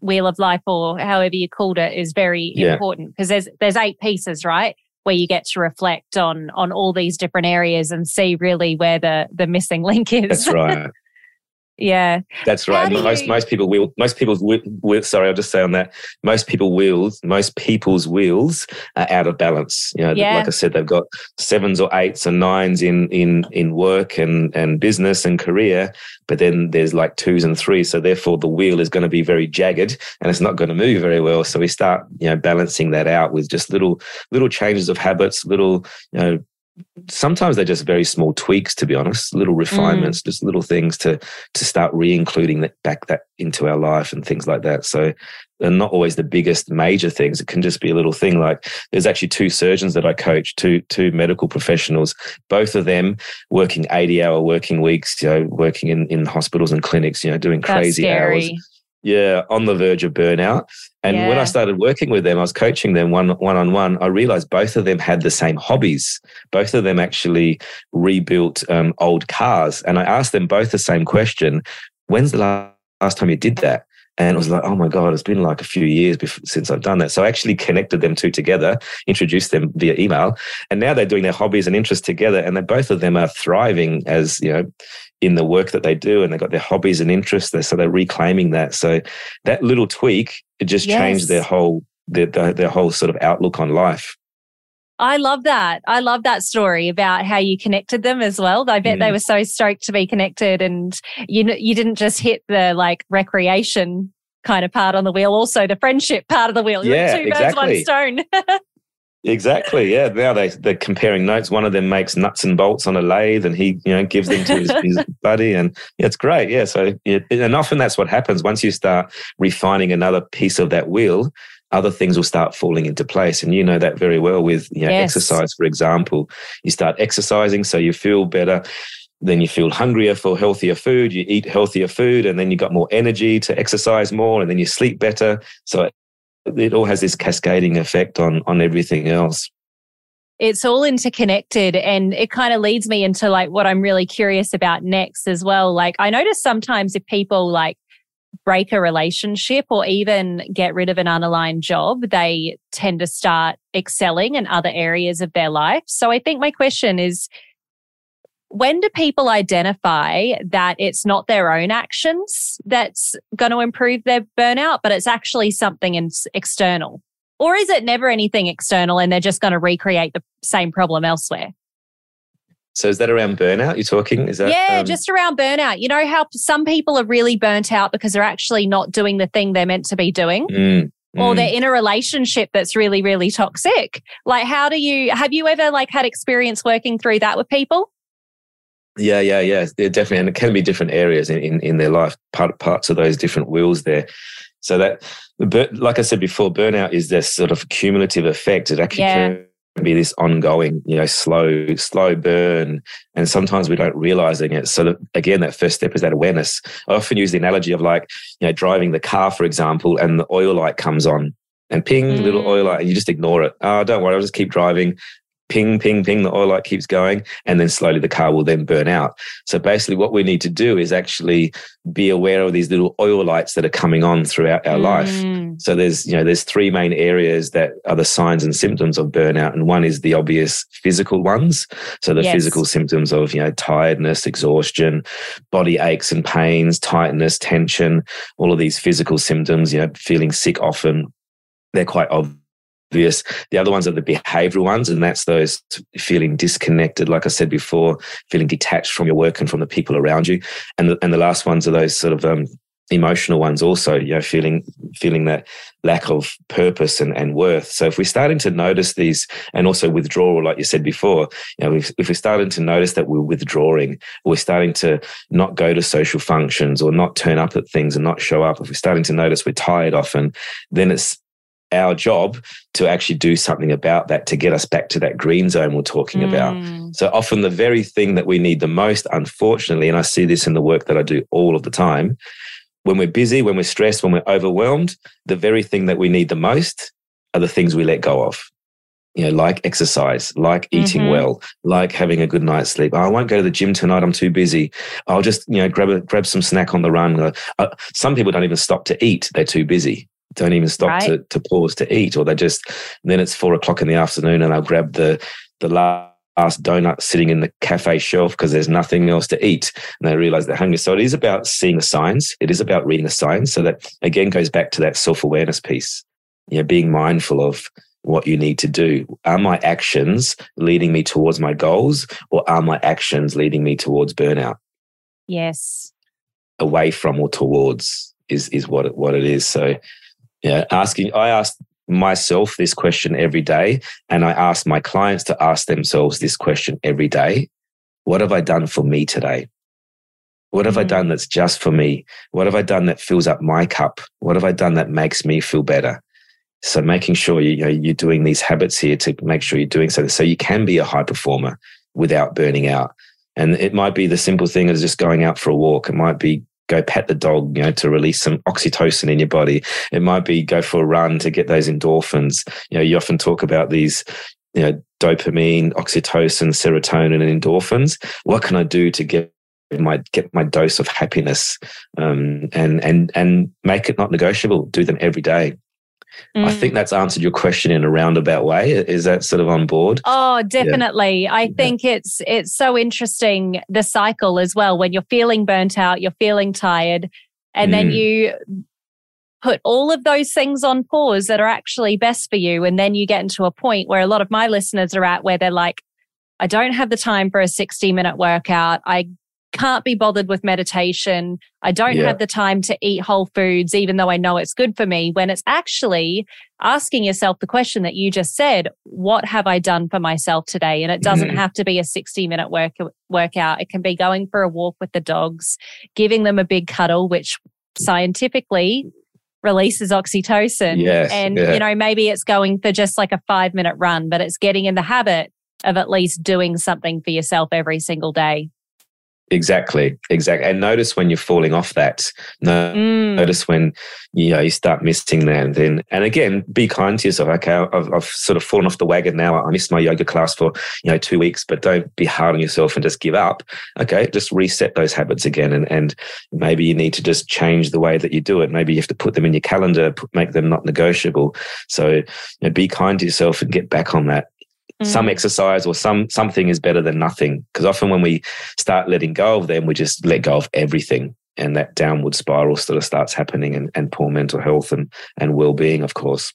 wheel of life or however you called it is very yeah. important because there's there's eight pieces right where you get to reflect on on all these different areas and see really where the the missing link is that's right Yeah, that's right. Most you... most people will. Most people's will. Sorry, I'll just say on that. Most people wheels. Most people's wheels are out of balance. You know, yeah. like I said, they've got sevens or eights and nines in in in work and and business and career, but then there's like twos and threes. So therefore, the wheel is going to be very jagged and it's not going to move very well. So we start you know balancing that out with just little little changes of habits, little you know sometimes they're just very small tweaks to be honest little mm. refinements mm. just little things to to start re-including that back that into our life and things like that so they're not always the biggest major things it can just be a little thing like there's actually two surgeons that i coach two two medical professionals both of them working 80 hour working weeks you know working in in hospitals and clinics you know doing crazy hours yeah, on the verge of burnout. And yeah. when I started working with them, I was coaching them one one on one. I realized both of them had the same hobbies. Both of them actually rebuilt um, old cars. And I asked them both the same question: When's the last time you did that? And it was like, oh my God, it's been like a few years before, since I've done that. So I actually connected them two together, introduced them via email, and now they're doing their hobbies and interests together. And they both of them are thriving as, you know, in the work that they do and they've got their hobbies and interests. So they're reclaiming that. So that little tweak, it just yes. changed their whole, their, their whole sort of outlook on life. I love that. I love that story about how you connected them as well. I bet mm. they were so stoked to be connected and you you didn't just hit the like recreation kind of part on the wheel, also the friendship part of the wheel. Yeah, two exactly. birds, one stone. exactly. Yeah. Now they they're comparing notes. One of them makes nuts and bolts on a lathe, and he you know gives them to his, his buddy, and yeah, it's great. Yeah. So yeah, and often that's what happens once you start refining another piece of that wheel other things will start falling into place. And you know that very well with you know, yes. exercise, for example. You start exercising, so you feel better. Then you feel hungrier for healthier food. You eat healthier food, and then you got more energy to exercise more, and then you sleep better. So it, it all has this cascading effect on on everything else it's all interconnected and it kind of leads me into like what I'm really curious about next as well. Like I notice sometimes if people like break a relationship or even get rid of an unaligned job, they tend to start excelling in other areas of their life. So I think my question is when do people identify that it's not their own actions that's going to improve their burnout, but it's actually something in, external? Or is it never anything external and they're just going to recreate the same problem elsewhere? So is that around burnout you're talking? Is that Yeah, um... just around burnout. You know how some people are really burnt out because they're actually not doing the thing they're meant to be doing? Mm, or they're in a relationship that's really, really toxic. Like how do you have you ever like had experience working through that with people? Yeah, yeah, yeah. definitely, and it can be different areas in, in, in their life, part, parts of those different wheels there. So that, but like I said before, burnout is this sort of cumulative effect. It actually yeah be this ongoing, you know, slow, slow burn. And sometimes we don't realizing it. So that, again, that first step is that awareness. I often use the analogy of like, you know, driving the car, for example, and the oil light comes on and ping, mm. little oil light, and you just ignore it. Oh, don't worry, I'll just keep driving. Ping, ping, ping, the oil light keeps going, and then slowly the car will then burn out. So basically, what we need to do is actually be aware of these little oil lights that are coming on throughout our mm. life. So there's, you know, there's three main areas that are the signs and symptoms of burnout. And one is the obvious physical ones. So the yes. physical symptoms of, you know, tiredness, exhaustion, body aches and pains, tightness, tension, all of these physical symptoms, you know, feeling sick often. They're quite obvious obvious. The other ones are the behavioral ones, and that's those feeling disconnected, like I said before, feeling detached from your work and from the people around you. And the, and the last ones are those sort of um, emotional ones also, you know, feeling feeling that lack of purpose and, and worth. So if we're starting to notice these and also withdrawal, like you said before, you know, if, if we're starting to notice that we're withdrawing, we're starting to not go to social functions or not turn up at things and not show up, if we're starting to notice we're tired often, then it's our job to actually do something about that to get us back to that green zone we're talking mm. about. So often the very thing that we need the most, unfortunately, and I see this in the work that I do all of the time, when we're busy, when we're stressed, when we're overwhelmed, the very thing that we need the most are the things we let go of. You know, like exercise, like eating mm-hmm. well, like having a good night's sleep. Oh, I won't go to the gym tonight. I'm too busy. I'll just, you know, grab a, grab some snack on the run. Uh, some people don't even stop to eat. They're too busy don't even stop right. to, to pause to eat, or they just then it's four o'clock in the afternoon and I'll grab the the last donut sitting in the cafe shelf because there's nothing else to eat, and they realize they're hungry. So it is about seeing the signs. It is about reading the signs. So that again goes back to that self awareness piece. You know, being mindful of what you need to do. Are my actions leading me towards my goals, or are my actions leading me towards burnout? Yes. Away from or towards is is what it, what it is. So yeah, asking, I ask myself this question every day, and I ask my clients to ask themselves this question every day What have I done for me today? What have mm-hmm. I done that's just for me? What have I done that fills up my cup? What have I done that makes me feel better? So making sure you, you know you're doing these habits here to make sure you're doing so so you can be a high performer without burning out. And it might be the simple thing as just going out for a walk. It might be go pet the dog, you know, to release some oxytocin in your body. It might be go for a run to get those endorphins. You know, you often talk about these, you know, dopamine, oxytocin, serotonin, and endorphins. What can I do to get my get my dose of happiness um, and and and make it not negotiable? Do them every day. Mm. I think that's answered your question in a roundabout way. Is that sort of on board? Oh, definitely. Yeah. I think yeah. it's it's so interesting the cycle as well. When you're feeling burnt out, you're feeling tired, and mm. then you put all of those things on pause that are actually best for you, and then you get into a point where a lot of my listeners are at where they're like, I don't have the time for a 60 minute workout. I can't be bothered with meditation. I don't yeah. have the time to eat whole foods, even though I know it's good for me. When it's actually asking yourself the question that you just said, what have I done for myself today? And it doesn't mm. have to be a 60 minute work, workout. It can be going for a walk with the dogs, giving them a big cuddle, which scientifically releases oxytocin. Yes, and, yeah. you know, maybe it's going for just like a five minute run, but it's getting in the habit of at least doing something for yourself every single day. Exactly, exactly. And notice when you're falling off that. No, mm. Notice when you know you start missing that. And then, and again, be kind to yourself. Okay, I've, I've sort of fallen off the wagon now. I missed my yoga class for you know two weeks, but don't be hard on yourself and just give up. Okay, just reset those habits again, and and maybe you need to just change the way that you do it. Maybe you have to put them in your calendar, put, make them not negotiable. So you know, be kind to yourself and get back on that some mm. exercise or some something is better than nothing. Because often when we start letting go of them we just let go of everything. And that downward spiral sort of starts happening and, and poor mental health and and well-being of course.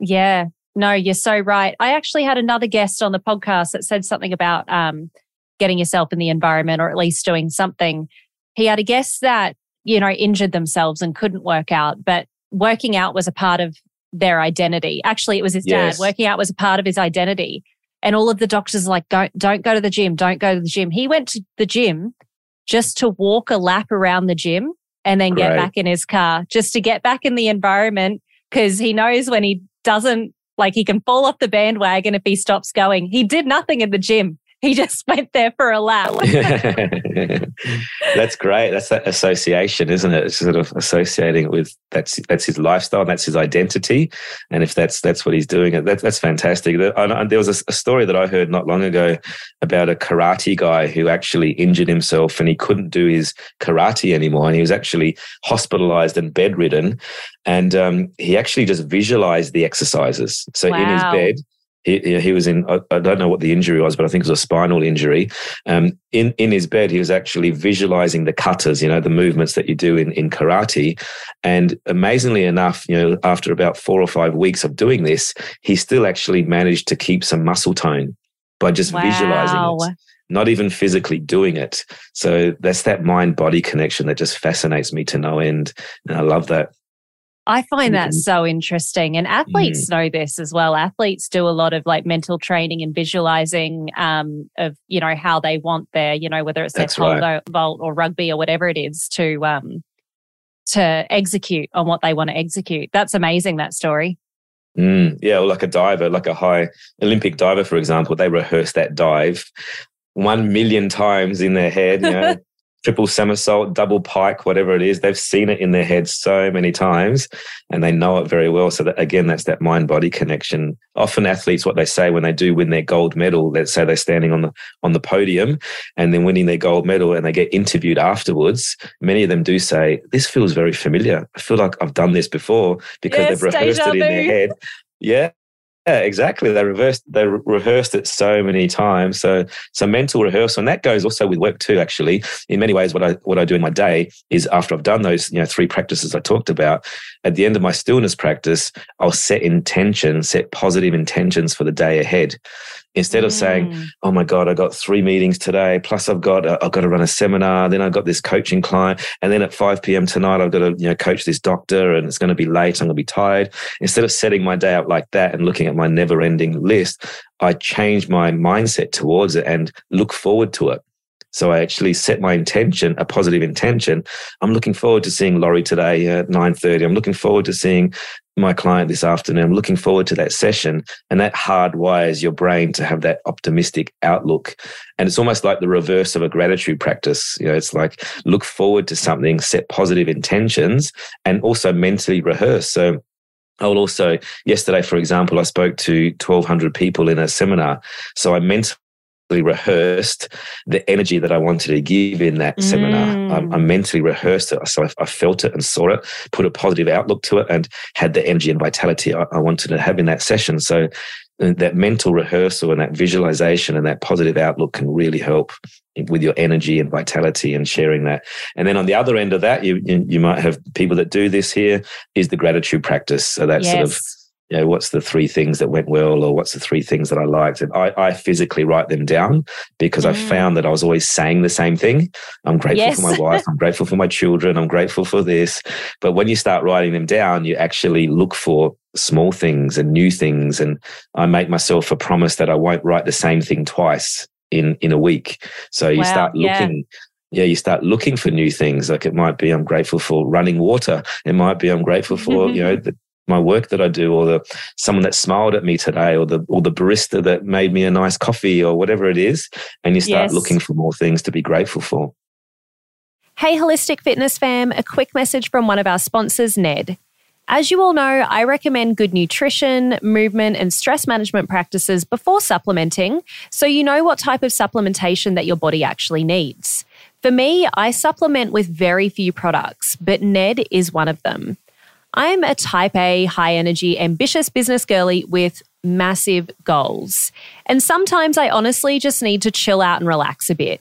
Yeah. No you're so right. I actually had another guest on the podcast that said something about um, getting yourself in the environment or at least doing something. He had a guest that you know injured themselves and couldn't work out but working out was a part of their identity. Actually it was his yes. dad working out was a part of his identity and all of the doctors are like, don't, don't go to the gym. Don't go to the gym. He went to the gym just to walk a lap around the gym and then get back in his car just to get back in the environment because he knows when he doesn't like he can fall off the bandwagon if he stops going. He did nothing in the gym. he just went there for a lap. that's great. That's that association, isn't it? It's sort of associating with that's that's his lifestyle, that's his identity, and if that's that's what he's doing, that, that's fantastic. There was a, a story that I heard not long ago about a karate guy who actually injured himself and he couldn't do his karate anymore, and he was actually hospitalized and bedridden, and um, he actually just visualized the exercises. So wow. in his bed he, he was in, I, don't know what the injury was, but I think it was a spinal injury. Um, in, in his bed, he was actually visualizing the katas, you know, the movements that you do in, in karate. And amazingly enough, you know, after about four or five weeks of doing this, he still actually managed to keep some muscle tone by just wow. visualizing it not even physically doing it. So that's that mind body connection that just fascinates me to no end. And I love that. I find that so interesting. And athletes mm. know this as well. Athletes do a lot of like mental training and visualizing um, of, you know, how they want their, you know, whether it's That's their pole right. vault or rugby or whatever it is to um, to execute on what they want to execute. That's amazing, that story. Mm, yeah, or like a diver, like a high Olympic diver, for example, they rehearse that dive one million times in their head. You know, triple somersault, double pike, whatever it is. They've seen it in their head so many times and they know it very well. So that, again, that's that mind body connection. Often athletes, what they say when they do win their gold medal, let's say they're standing on the, on the podium and then winning their gold medal and they get interviewed afterwards. Many of them do say, this feels very familiar. I feel like I've done this before because yes, they've rehearsed it in their head. Yeah. Yeah, exactly. They reversed, they re- rehearsed it so many times. So, so mental rehearsal, and that goes also with work too. Actually, in many ways, what I what I do in my day is after I've done those, you know, three practices I talked about, at the end of my stillness practice, I'll set intention, set positive intentions for the day ahead. Instead of mm. saying, "Oh my God, I got three meetings today, plus I've got uh, I've got to run a seminar, then I've got this coaching client, and then at five p.m. tonight I've got to you know coach this doctor, and it's going to be late, I'm going to be tired." Instead of setting my day out like that and looking at my never-ending list, I change my mindset towards it and look forward to it. So I actually set my intention, a positive intention. I'm looking forward to seeing Lori today at 9.30. I'm looking forward to seeing my client this afternoon. I'm looking forward to that session. And that hardwires your brain to have that optimistic outlook. And it's almost like the reverse of a gratitude practice. You know, it's like look forward to something, set positive intentions, and also mentally rehearse. So I will also, yesterday, for example, I spoke to 1,200 people in a seminar. So I mentally rehearsed the energy that I wanted to give in that mm. seminar. I, I, mentally rehearsed it. So I, I, felt it and saw it, put a positive outlook to it, and had the energy and vitality I, I wanted to have in that session. So uh, that mental rehearsal and that visualization and that positive outlook can really help with your energy and vitality and sharing that. And then on the other end of that, you you, you might have people that do this here is the gratitude practice. So that's yes. sort of you know, what's the three things that went well or what's the three things that I liked? And I, I physically write them down because mm. I found that I was always saying the same thing. I'm grateful yes. for my wife. I'm grateful for my children. I'm grateful for this. But when you start writing them down, you actually look for small things and new things. And I make myself a promise that I won't write the same thing twice in, in a week. So you wow, start looking, yeah. yeah, you start looking for new things. Like it might be, I'm grateful for running water. It might be, I'm grateful for, you know, the my work that I do, or the someone that smiled at me today, or the or the barista that made me a nice coffee, or whatever it is, and you start yes. looking for more things to be grateful for. Hey, Holistic Fitness fam, a quick message from one of our sponsors, Ned. As you all know, I recommend good nutrition, movement, and stress management practices before supplementing so you know what type of supplementation that your body actually needs. For me, I supplement with very few products, but Ned is one of them. I'm a type A, high energy, ambitious business girly with massive goals. And sometimes I honestly just need to chill out and relax a bit.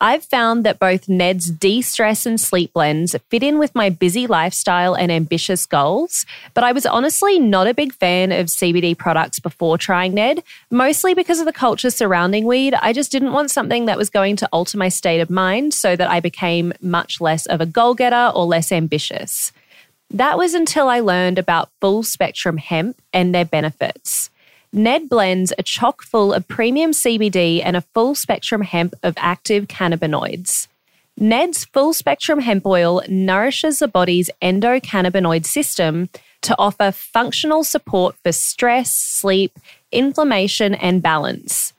I've found that both Ned's de stress and sleep blends fit in with my busy lifestyle and ambitious goals, but I was honestly not a big fan of CBD products before trying Ned, mostly because of the culture surrounding weed. I just didn't want something that was going to alter my state of mind so that I became much less of a goal getter or less ambitious. That was until I learned about full spectrum hemp and their benefits. Ned blends are chock full of premium CBD and a full spectrum hemp of active cannabinoids. Ned's full spectrum hemp oil nourishes the body's endocannabinoid system to offer functional support for stress, sleep, inflammation, and balance.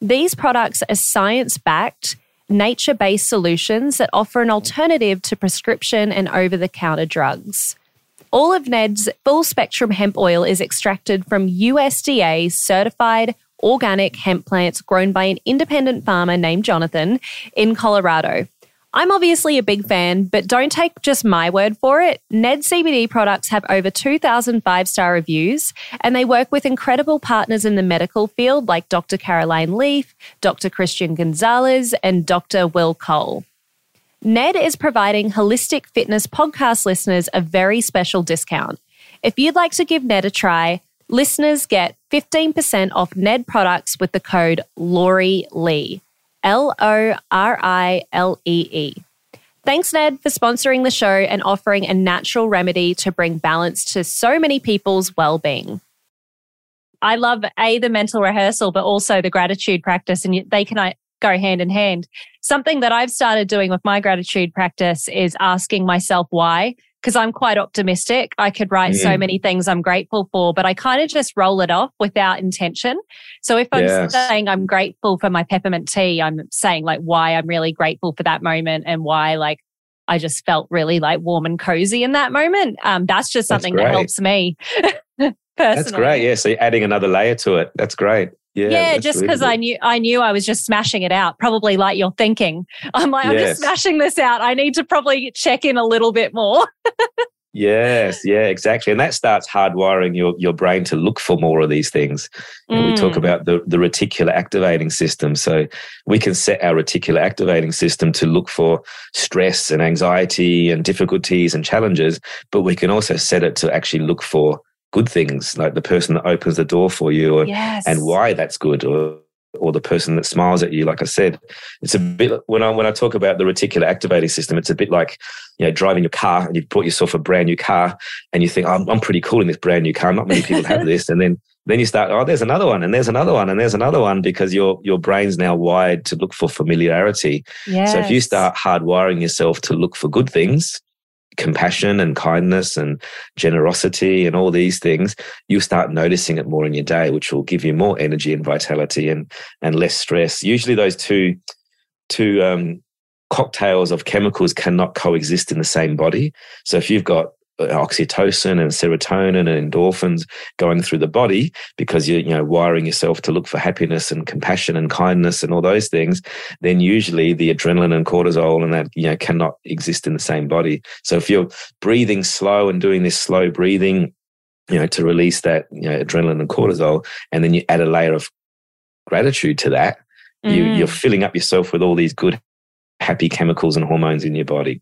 These products are science backed, nature based solutions that offer an alternative to prescription and over the counter drugs. All of Ned's full spectrum hemp oil is extracted from USDA certified organic hemp plants grown by an independent farmer named Jonathan in Colorado. I'm obviously a big fan, but don't take just my word for it. Ned CBD products have over 2,000 five star reviews, and they work with incredible partners in the medical field like Dr. Caroline Leaf, Dr. Christian Gonzalez, and Dr. Will Cole. Ned is providing Holistic Fitness podcast listeners a very special discount. If you'd like to give Ned a try, listeners get 15% off Ned products with the code Lori Lee. L O R I L E E. Thanks, Ned, for sponsoring the show and offering a natural remedy to bring balance to so many people's well being. I love A, the mental rehearsal, but also the gratitude practice, and they can go hand in hand. Something that I've started doing with my gratitude practice is asking myself why because I'm quite optimistic. I could write mm. so many things I'm grateful for, but I kind of just roll it off without intention. So if I'm yes. saying I'm grateful for my peppermint tea, I'm saying like why I'm really grateful for that moment and why like I just felt really like warm and cozy in that moment. Um, that's just something that's that helps me. personally. That's great. Yeah. So you're adding another layer to it. That's great. Yeah, yeah just because I knew I knew I was just smashing it out, probably like you're thinking. I'm like, yes. I'm just smashing this out. I need to probably check in a little bit more. yes, yeah, exactly. And that starts hardwiring your, your brain to look for more of these things. Mm. We talk mm. about the, the reticular activating system. So we can set our reticular activating system to look for stress and anxiety and difficulties and challenges, but we can also set it to actually look for good things, like the person that opens the door for you, or, yes. and why that's good, or or the person that smiles at you. Like I said, it's a bit when I when I talk about the reticular activating system, it's a bit like you know driving your car and you've bought yourself a brand new car and you think oh, I'm, I'm pretty cool in this brand new car. Not many people have this, and then then you start oh there's another one and there's another one and there's another one because your your brain's now wired to look for familiarity. Yes. So if you start hardwiring yourself to look for good things compassion and kindness and generosity and all these things, you start noticing it more in your day, which will give you more energy and vitality and and less stress. Usually, those two two um, cocktails of chemicals cannot coexist in the same body. So if you've got oxytocin and serotonin and endorphins going through the body because you're you know wiring yourself to look for happiness and compassion and kindness and all those things then usually the adrenaline and cortisol and that you know cannot exist in the same body so if you're breathing slow and doing this slow breathing you know to release that you know adrenaline and cortisol and then you add a layer of gratitude to that mm. you you're filling up yourself with all these good happy chemicals and hormones in your body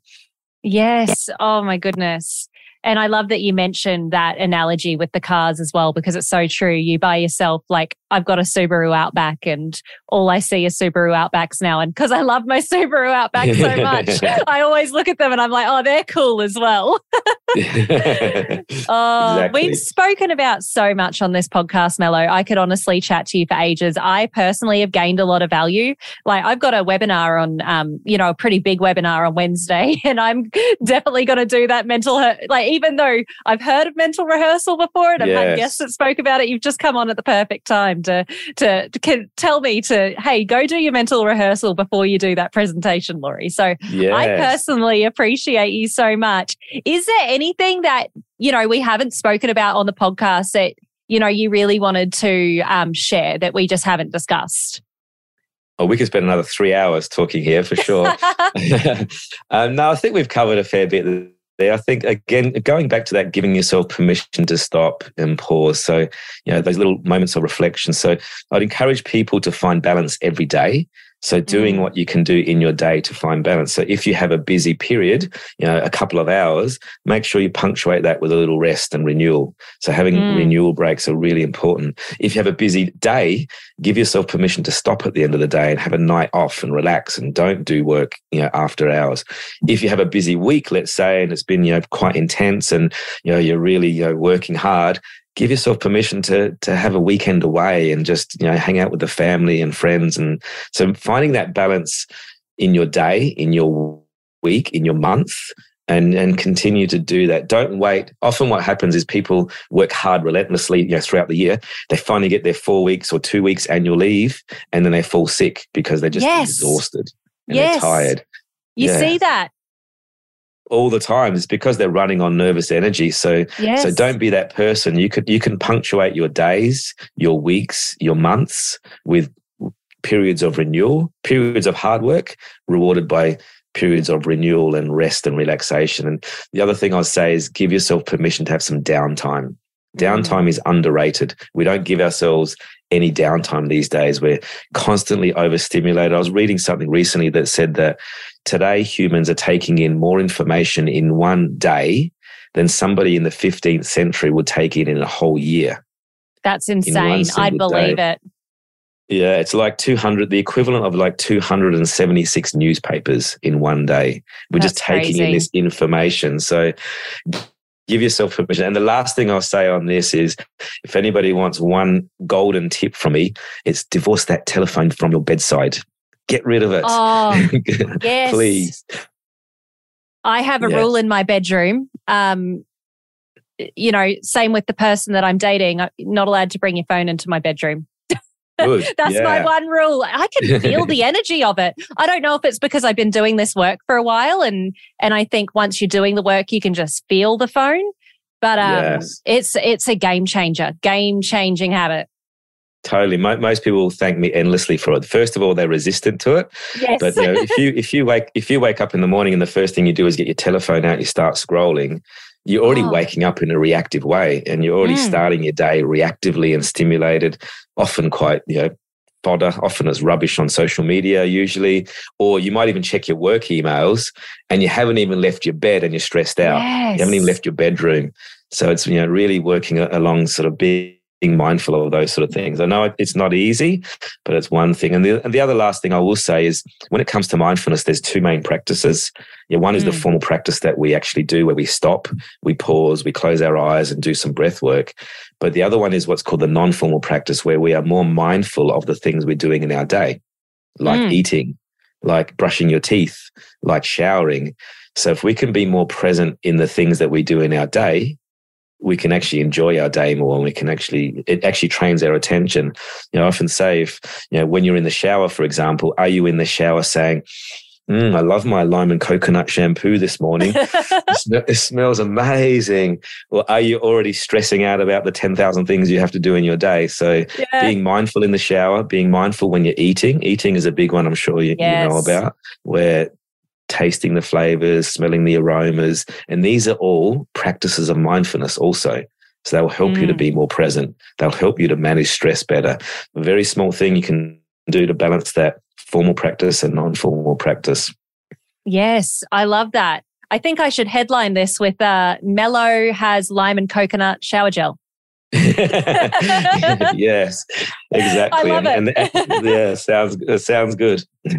Yes. Oh my goodness. And I love that you mentioned that analogy with the cars as well, because it's so true. You buy yourself, like, I've got a Subaru Outback and all I see is Subaru Outbacks now. And because I love my Subaru Outback so much, I always look at them and I'm like, oh, they're cool as well. oh, exactly. We've spoken about so much on this podcast, Melo. I could honestly chat to you for ages. I personally have gained a lot of value. Like, I've got a webinar on, um, you know, a pretty big webinar on Wednesday, and I'm definitely going to do that mental, like, even though I've heard of mental rehearsal before and I've had guests that spoke about it, you've just come on at the perfect time to, to, to tell me to, hey, go do your mental rehearsal before you do that presentation, Lori. So yes. I personally appreciate you so much. Is there anything that, you know, we haven't spoken about on the podcast that, you know, you really wanted to um, share that we just haven't discussed? Oh, we could spend another three hours talking here for sure. um, no, I think we've covered a fair bit. I think again, going back to that, giving yourself permission to stop and pause. So, you know, those little moments of reflection. So, I'd encourage people to find balance every day. So doing mm. what you can do in your day to find balance. So if you have a busy period, you know, a couple of hours, make sure you punctuate that with a little rest and renewal. So having mm. renewal breaks are really important. If you have a busy day, give yourself permission to stop at the end of the day and have a night off and relax and don't do work, you know, after hours. If you have a busy week, let's say, and it's been, you know, quite intense and, you know, you're really, you know, working hard, give yourself permission to to have a weekend away and just you know hang out with the family and friends and so finding that balance in your day in your week in your month and and continue to do that. Don't wait. Often what happens is people work hard relentlessly, you know, throughout the year. They finally get their four weeks or two weeks annual leave, and then they fall sick because they're just yes. exhausted and yes. they're tired. You yeah. see that all the time is because they're running on nervous energy so yes. so don't be that person you could you can punctuate your days your weeks your months with periods of renewal periods of hard work rewarded by periods of renewal and rest and relaxation. And the other thing I'll say is give yourself permission to have some downtime. Mm. Downtime is underrated. We don't give ourselves any downtime these days. We're constantly overstimulated. I was reading something recently that said that today humans are taking in more information in one day than somebody in the 15th century would take in in a whole year. That's insane. I'd believe day. it. Yeah, it's like 200, the equivalent of like 276 newspapers in one day. We're That's just taking crazy. in this information. So give yourself permission. And the last thing I'll say on this is if anybody wants one golden tip from me, it's divorce that telephone from your bedside. Get rid of it. Oh, yes. Please. I have a rule in my bedroom. Um, you know, same with the person that I'm dating. I'm not allowed to bring your phone into my bedroom. That's yeah. my one rule. I can feel the energy of it. I don't know if it's because I've been doing this work for a while and and I think once you're doing the work you can just feel the phone. But um, yes. it's it's a game changer, game changing habit. Totally. Most people thank me endlessly for it. First of all, they're resistant to it. Yes. But you know, if you if you wake if you wake up in the morning and the first thing you do is get your telephone out, you start scrolling, you're already oh. waking up in a reactive way and you're already mm. starting your day reactively and stimulated, often quite, you know, fodder, often as rubbish on social media, usually. Or you might even check your work emails and you haven't even left your bed and you're stressed out. Yes. You haven't even left your bedroom. So it's, you know, really working along sort of being mindful of those sort of things. I know it's not easy, but it's one thing. And the, and the other last thing I will say is when it comes to mindfulness, there's two main practices. Yeah, one is mm. the formal practice that we actually do where we stop, we pause, we close our eyes and do some breath work. But the other one is what's called the non formal practice where we are more mindful of the things we're doing in our day, like mm. eating, like brushing your teeth, like showering. So if we can be more present in the things that we do in our day, we can actually enjoy our day more and we can actually it actually trains our attention you know i often say if you know when you're in the shower for example are you in the shower saying mm, i love my lime and coconut shampoo this morning it, smells amazing or are you already stressing out about the 10,000 things you have to do in your day so yeah. being mindful in the shower being mindful when you're eating eating is a big one i'm sure you, yes. you know about where tasting the flavors, smelling the aromas. And these are all practices of mindfulness also. So they'll help mm. you to be mm. more present. They'll help you to manage stress better. A very small thing you can do to balance that formal practice and non formal practice. Yes, I love that. I think I should headline this with uh, Melo has lime and coconut shower gel. yes, exactly. I love and, it. And, yeah, sounds sounds good.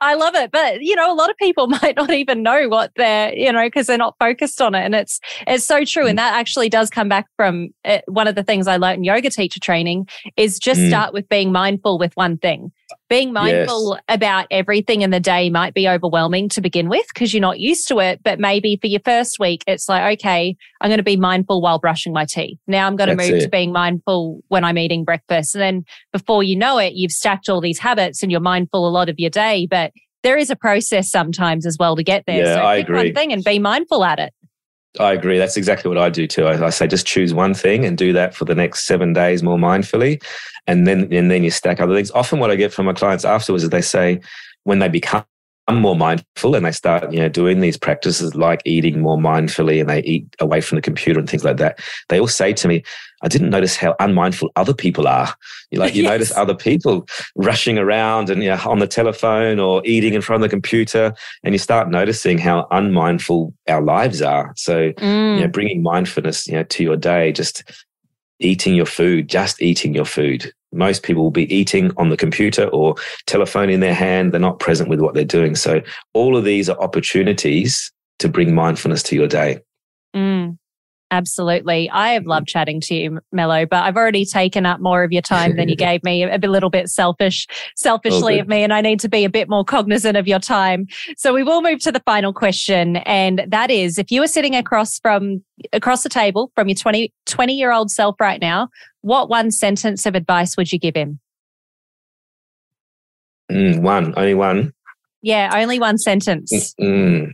I love it, but you know, a lot of people might not even know what they're, you know, because they're not focused on it, and it's it's so true. And mm. that actually does come back from it. Eh, one of the things I learned in yoga teacher training is just mm. start with being mindful with one thing. Being mindful yes. about everything in the day might be overwhelming to begin with because you're not used to it. But maybe for your first week, it's like, okay, I'm going to be mindful while brushing my teeth. Now I'm going to move it. to being mindful when I'm eating breakfast. And then before you know it, you've stacked all these habits and you're mindful a lot of your day. But there is a process sometimes as well to get there. Yeah, so I pick agree. one thing and be mindful at it. I agree. That's exactly what I do too. I, I, say just choose one thing and do that for the next seven days more mindfully, and then and then you stack other things. Often, what I get from my clients afterwards is they say when they become more mindful and they start you know doing these practices like eating more mindfully and they eat away from the computer and things like that they all say to me i didn't notice how unmindful other people are you like you yes. notice other people rushing around and you know on the telephone or eating in front of the computer and you start noticing how unmindful our lives are so mm. you know bringing mindfulness you know to your day just eating your food just eating your food most people will be eating on the computer or telephone in their hand. They're not present with what they're doing. So all of these are opportunities to bring mindfulness to your day. Mm. Absolutely. I have loved chatting to you, Melo, but I've already taken up more of your time than you gave me. A, a little bit selfish, selfishly of me, and I need to be a bit more cognizant of your time. So we will move to the final question. And that is if you were sitting across from across the table from your 20, 20 year old self right now, what one sentence of advice would you give him? Mm, one, only one. Yeah, only one sentence. Mm,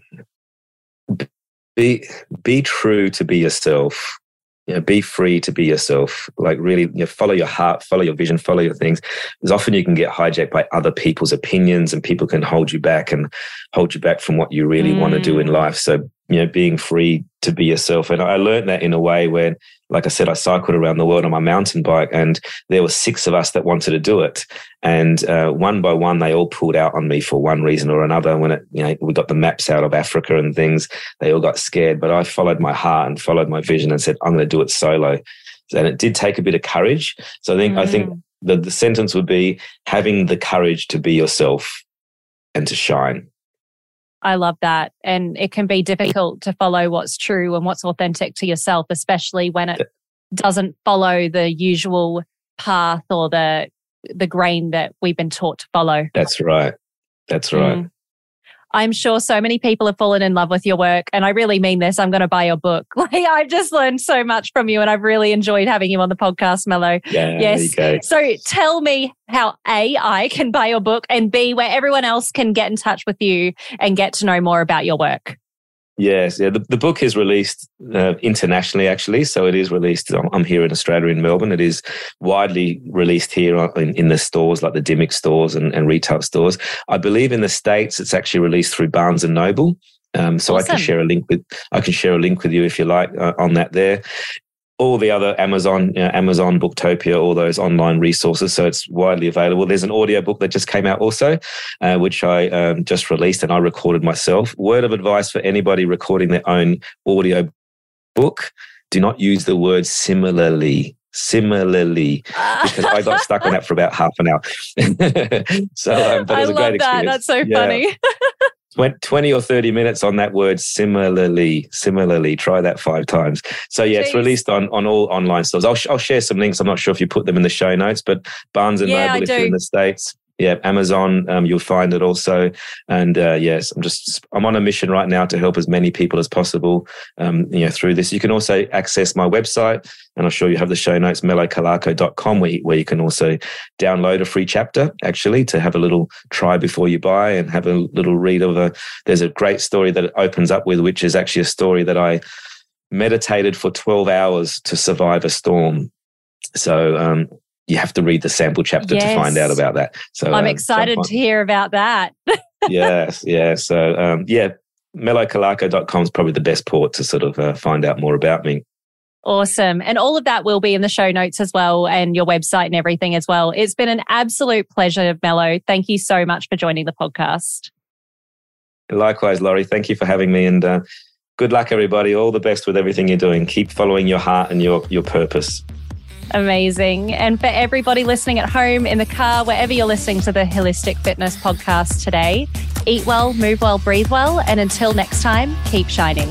be be true to be yourself you know, be free to be yourself. Like really, you know, follow your heart, follow your vision, follow your things. Because often you can get hijacked by other people's opinions, and people can hold you back and hold you back from what you really mm. want to do in life. So you know, being free to be yourself. And I learned that in a way when, like I said, I cycled around the world on my mountain bike, and there were six of us that wanted to do it. And uh, one by one, they all pulled out on me for one reason or another. When it, you know, we got the maps out of Africa and things, they all got scared. But I followed my heart and followed my vision and said, I'm going to do it solo. And it did take a bit of courage. So I think, mm. I think mm. the, the sentence would be having the courage to be yourself and to shine. I love that. And it can be difficult to follow what's true and what's authentic to yourself, especially when it doesn't follow the usual path or the the grain that we've been taught to follow. That's right. That's right. Mm. I'm sure so many people have fallen in love with your work. And I really mean this. I'm going to buy your book. Like I've just learned so much from you and I've really enjoyed having you on the podcast, Melo. Yeah, yes. So tell me how A, I can buy your book and B, where everyone else can get in touch with you and get to know more about your work. Yes, yeah. The, the book is released uh, internationally, actually. So it is released. I'm here in Australia, in Melbourne. It is widely released here in, in the stores, like the Dymocks stores and, and, retail stores. I believe in the states, it's actually released through Barnes and Noble. Um, so awesome. I can share a link with I can share a link with you if you like uh, on that there all the other Amazon, you know, Amazon, Booktopia, all those online resources. So it's widely available. There's an audio book that just came out also, uh, which I um, just released and I recorded myself. Word of advice for anybody recording their own audio book: do not use the word similarly. Similarly, because I got stuck on that for about half an hour. so, um, but it was I a great experience. That. That's so yeah. funny. 20 or 30 minutes on that word similarly similarly try that five times. So yeah Jeez. it's released on on all online stores. I'll, I'll share some links. I'm not sure if you put them in the show notes but barnes and yeah, noble if you're in the states yeah, Amazon. Um, you'll find it also. And uh, yes, I'm just I'm on a mission right now to help as many people as possible. Um, you know, through this, you can also access my website, and I'm sure you have the show notes melocalarco.com where you, where you can also download a free chapter actually to have a little try before you buy and have a little read of a. There's a great story that it opens up with, which is actually a story that I meditated for 12 hours to survive a storm. So um, you have to read the sample chapter yes. to find out about that. So I'm um, excited to hear about that. yes, yeah. So um, yeah, melocalarco.com is probably the best port to sort of uh, find out more about me. Awesome. And all of that will be in the show notes as well and your website and everything as well. It's been an absolute pleasure, Melo. Thank you so much for joining the podcast. Likewise, Lori. Thank you for having me and uh, good luck, everybody. All the best with everything you're doing. Keep following your heart and your, your purpose. Amazing. And for everybody listening at home, in the car, wherever you're listening to the Holistic Fitness podcast today, eat well, move well, breathe well. And until next time, keep shining.